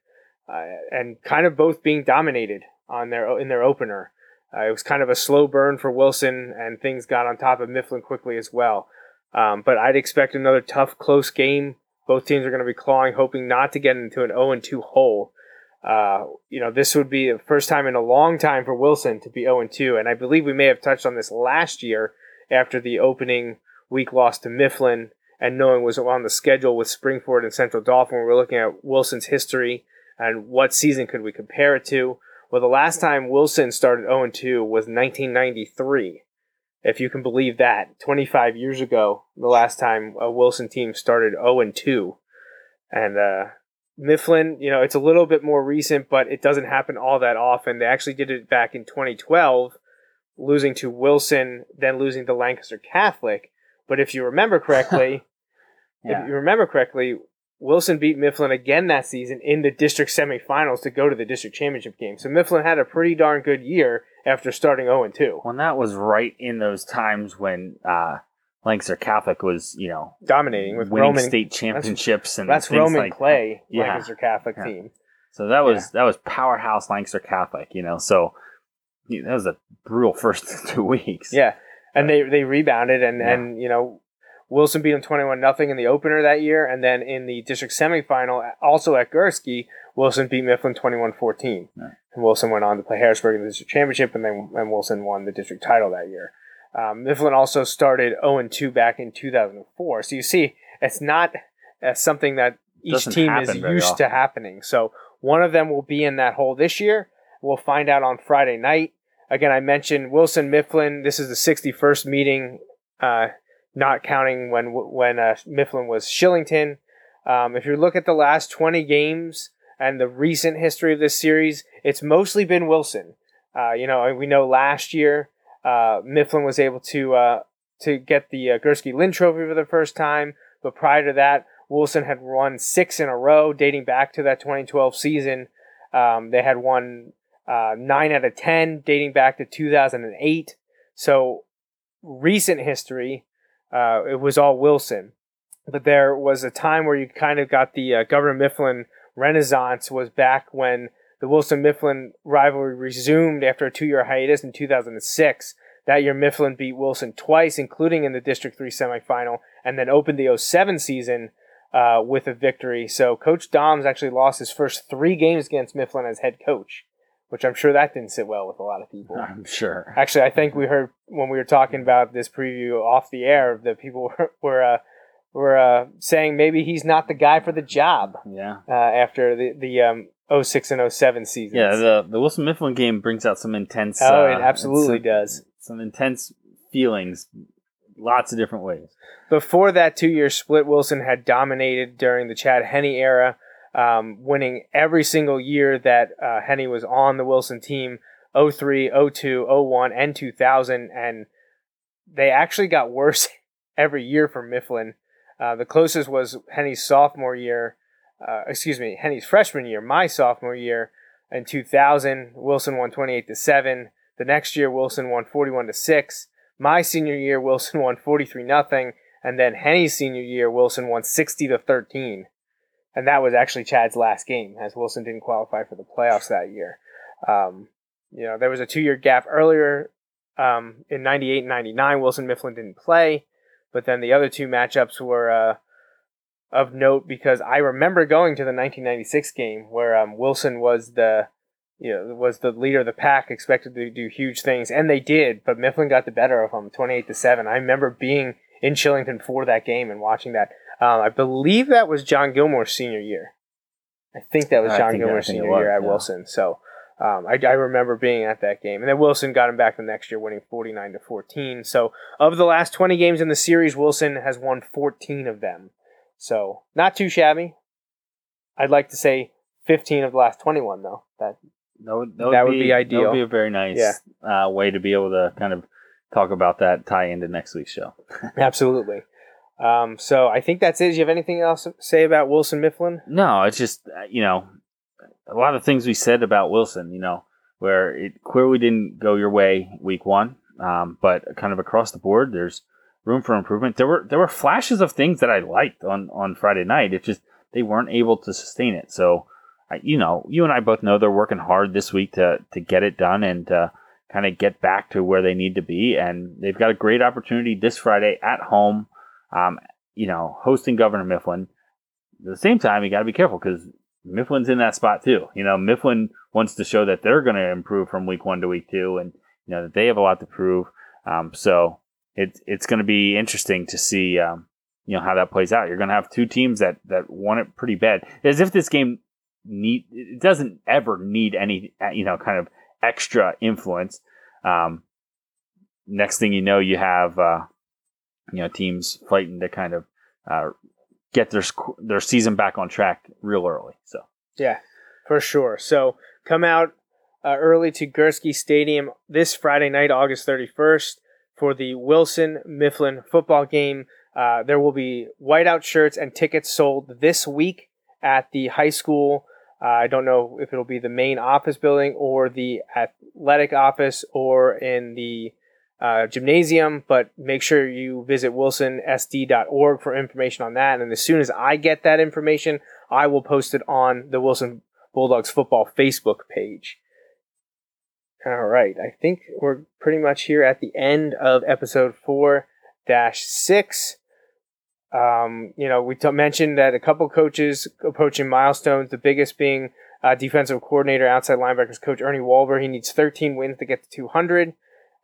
uh, and kind of both being dominated on their in their opener. Uh, it was kind of a slow burn for Wilson, and things got on top of Mifflin quickly as well. Um, but I'd expect another tough, close game. Both teams are going to be clawing, hoping not to get into an 0 and 2 hole. Uh, you know, this would be the first time in a long time for Wilson to be 0 and 2, and I believe we may have touched on this last year after the opening week loss to Mifflin and knowing was on the schedule with Springford and Central Dauphin. We are looking at Wilson's history and what season could we compare it to. Well, the last time Wilson started 0 2 was 1993. If you can believe that, 25 years ago, the last time a Wilson team started 0 2. And uh, Mifflin, you know, it's a little bit more recent, but it doesn't happen all that often. They actually did it back in 2012, losing to Wilson, then losing to Lancaster Catholic. But if you remember correctly, <laughs> yeah. if you remember correctly, Wilson beat Mifflin again that season in the district semifinals to go to the district championship game. So Mifflin had a pretty darn good year after starting 0 2. Well, that was right in those times when uh, Lancaster Catholic was, you know, dominating with winning Roman, state championships that's, and that's Roman like Clay, Yeah. Lancaster Catholic Yeah. team. So that was Yeah. that was powerhouse Lancaster Catholic, you know. So that was a brutal first <laughs> two weeks. Yeah, and they they rebounded and Yeah. and you know Wilson beat them twenty one nothing in the opener that year, and then in the district semifinal, also at Gursky, Wilson beat Mifflin 21-14. Yeah. and Wilson went on to play Harrisburg in the district championship, and then and Wilson won the district title that year. Um, Mifflin also started zero and two back in two thousand and four. So you see, it's not uh, something that each team is used to happening. So one of them will be in that hole this year. We'll find out on Friday night. Again, I mentioned Wilson Mifflin. This is the 61st meeting, uh, not counting when when uh, Mifflin was Shillington. Um, if you look at the last 20 games and the recent history of this series, it's mostly been Wilson. Uh, you know, we know last year uh, Mifflin was able to uh, to get the uh, Gursky Lynn Trophy for the first time, but prior to that, Wilson had won six in a row, dating back to that 2012 season. Um, they had won uh, nine out of ten, dating back to 2008. So recent history, uh, it was all Wilson. But there was a time where you kind of got the uh, Governor Mifflin renaissance was back when the Wilson Mifflin rivalry resumed after a two year hiatus in 2006. That year, Mifflin beat Wilson twice, including in the District 3 semifinal, and then opened the 07 season uh, with a victory. So Coach Dahms actually lost his first three games against Mifflin as head coach, which I'm sure that didn't sit well with a lot of people. I'm sure. Actually, I think we heard when we were talking about this preview off the air that people <laughs> were were, uh, were uh, saying maybe he's not the guy for the job Yeah. uh, after the the um, 06 and 07 seasons. Yeah, the the Wilson Mifflin game brings out some intense. oh, uh, it absolutely some, does. Some intense feelings, lots of different ways. Before that two year split, Wilson had dominated during the Chad Henne era, um, winning every single year that uh, Henne was on the Wilson team 03, 02, 01, and 2000. And they actually got worse <laughs> every year for Mifflin. Uh, the closest was Henne's sophomore year, uh, excuse me, Henne's freshman year, my sophomore year in 2000. Wilson won 28 to 7. The next year, Wilson won 41 to 6. My senior year, <laughs> Wilson won 43 nothing, and then Henne's senior year, Wilson won 60 to 13. And that was actually Chad's last game, as Wilson didn't qualify for the playoffs that year. Um, you know, there was a two-year gap earlier um, in 98 and 99. Wilson Mifflin didn't play, but then the other two matchups were uh, of note because I remember going to the 1996 game where um, Wilson was the you know was the leader of the pack, expected to do huge things, and they did. But Mifflin got the better of him, 28 to seven. I remember being in Shillington for that game and watching that. Um, I believe that was John Gilmore's senior year. I think that was I John Gilmore's senior was, year at yeah. Wilson. So um, I, I remember being at that game, and then Wilson got him back the next year, winning 49 to 14. So of the last 20 games in the series, Wilson has won 14 of them. So not too shabby. I'd like to say 15 of the last 21 though. That That would, That would be That ideal. would be a very nice uh, way to be able to kind of talk about that tie into next week's show. <laughs> absolutely. Um, so I think that's it. Do you have anything else to say about Wilson Mifflin? No, it's just uh, you know a lot of things we said about Wilson. You know where it clearly didn't go your way week one, um, but kind of across the board, there's room for improvement. There were there were flashes of things that I liked on on Friday night. It just they weren't able to sustain it. So I, you know, you and I both know they're working hard this week to to get it done and to kind of get back to where they need to be. And they've got a great opportunity this Friday at home. Um, you know, hosting Governor Mifflin. At the same time, you got to be careful because Mifflin's in that spot too. You know, Mifflin wants to show that they're going to improve from week one to week two, and you know that they have a lot to prove. Um, so it's it's going to be interesting to see, um, you know, how that plays out. You're going to have two teams that that want it pretty bad, as if this game need it doesn't ever need any uh, you know kind of extra influence. Um, next thing you know, you have uh, you know teams fighting to kind of uh, get their their season back on track real early. So Yeah, for sure. So come out uh, early to Gursky Stadium this Friday night, August 31st, for the Wilson Mifflin football game. Uh, there will be whiteout shirts and tickets sold this week at the high school. Uh, I don't know if it'll be the main office building or the athletic office or in the uh, gymnasium, but make sure you visit wilsonsd.org for information on that. And as soon as I get that information, I will post it on the Wilson Bulldogs football Facebook page. All right, I think we're pretty much here at the end of episode 4 6. Um, you know, we t- mentioned that a couple coaches approaching milestones, the biggest being uh, defensive coordinator, outside linebackers coach Ernie Walber. He needs 13 wins to get to 200.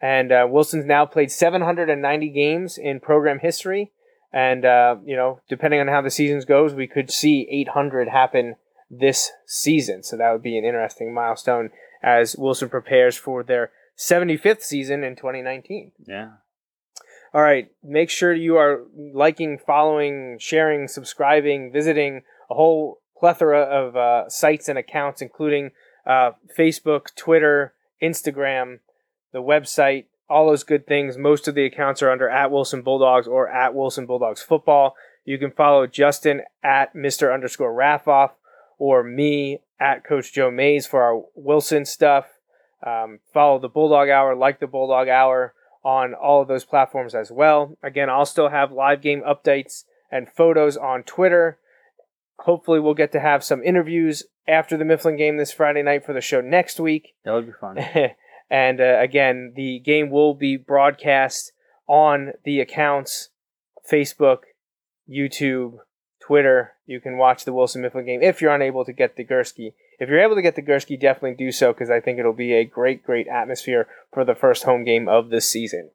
And uh, Wilson's now played 790 games in program history. And, uh, you know, depending on how the season goes, we could see 800 happen this season. So that would be an interesting milestone as Wilson prepares for their 75th season in 2019. yeah, All right, make sure you are liking, following, sharing, subscribing, visiting a whole plethora of uh, sites and accounts, including uh, Facebook, Twitter, Instagram, the website, all those good things. Most of the accounts are under at Wilson Bulldogs or at Wilson Bulldogs Football. You can follow Justin at Mr. underscore Raffoff or me at Coach Joe Mays for our Wilson stuff. Um, follow the Bulldog Hour, like the Bulldog Hour on all of those platforms as well. Again, I'll still have live game updates and photos on Twitter. Hopefully, we'll get to have some interviews after the Mifflin game this Friday night for the show next week. that would be fun. <laughs> and uh, again, the game will be broadcast on the accounts Facebook, YouTube, Twitter. You can watch the Wilson Mifflin game if you're unable to get the Gursky. If you're able to get the Gursky, definitely do so because I think it'll be a great, great atmosphere for the first home game of the season.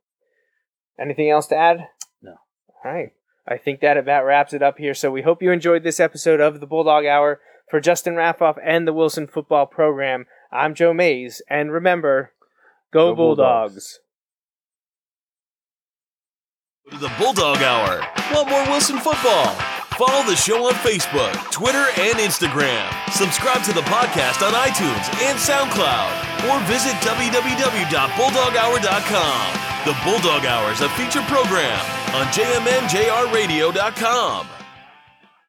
Anything else to add? No. All right. I think that about wraps it up here. So we hope you enjoyed this episode of the Bulldog Hour. For Justin Raffoff and the Wilson Football Program, I'm Joe Mays. And remember, go, Go Bulldogs. Bulldogs. to the Bulldog Hour. Want more Wilson football? Follow the show on Facebook, Twitter, and Instagram. Subscribe to the podcast on iTunes and SoundCloud, or visit www.bulldoghour.com. The Bulldog Hour is a feature program on jmnjrradio.com.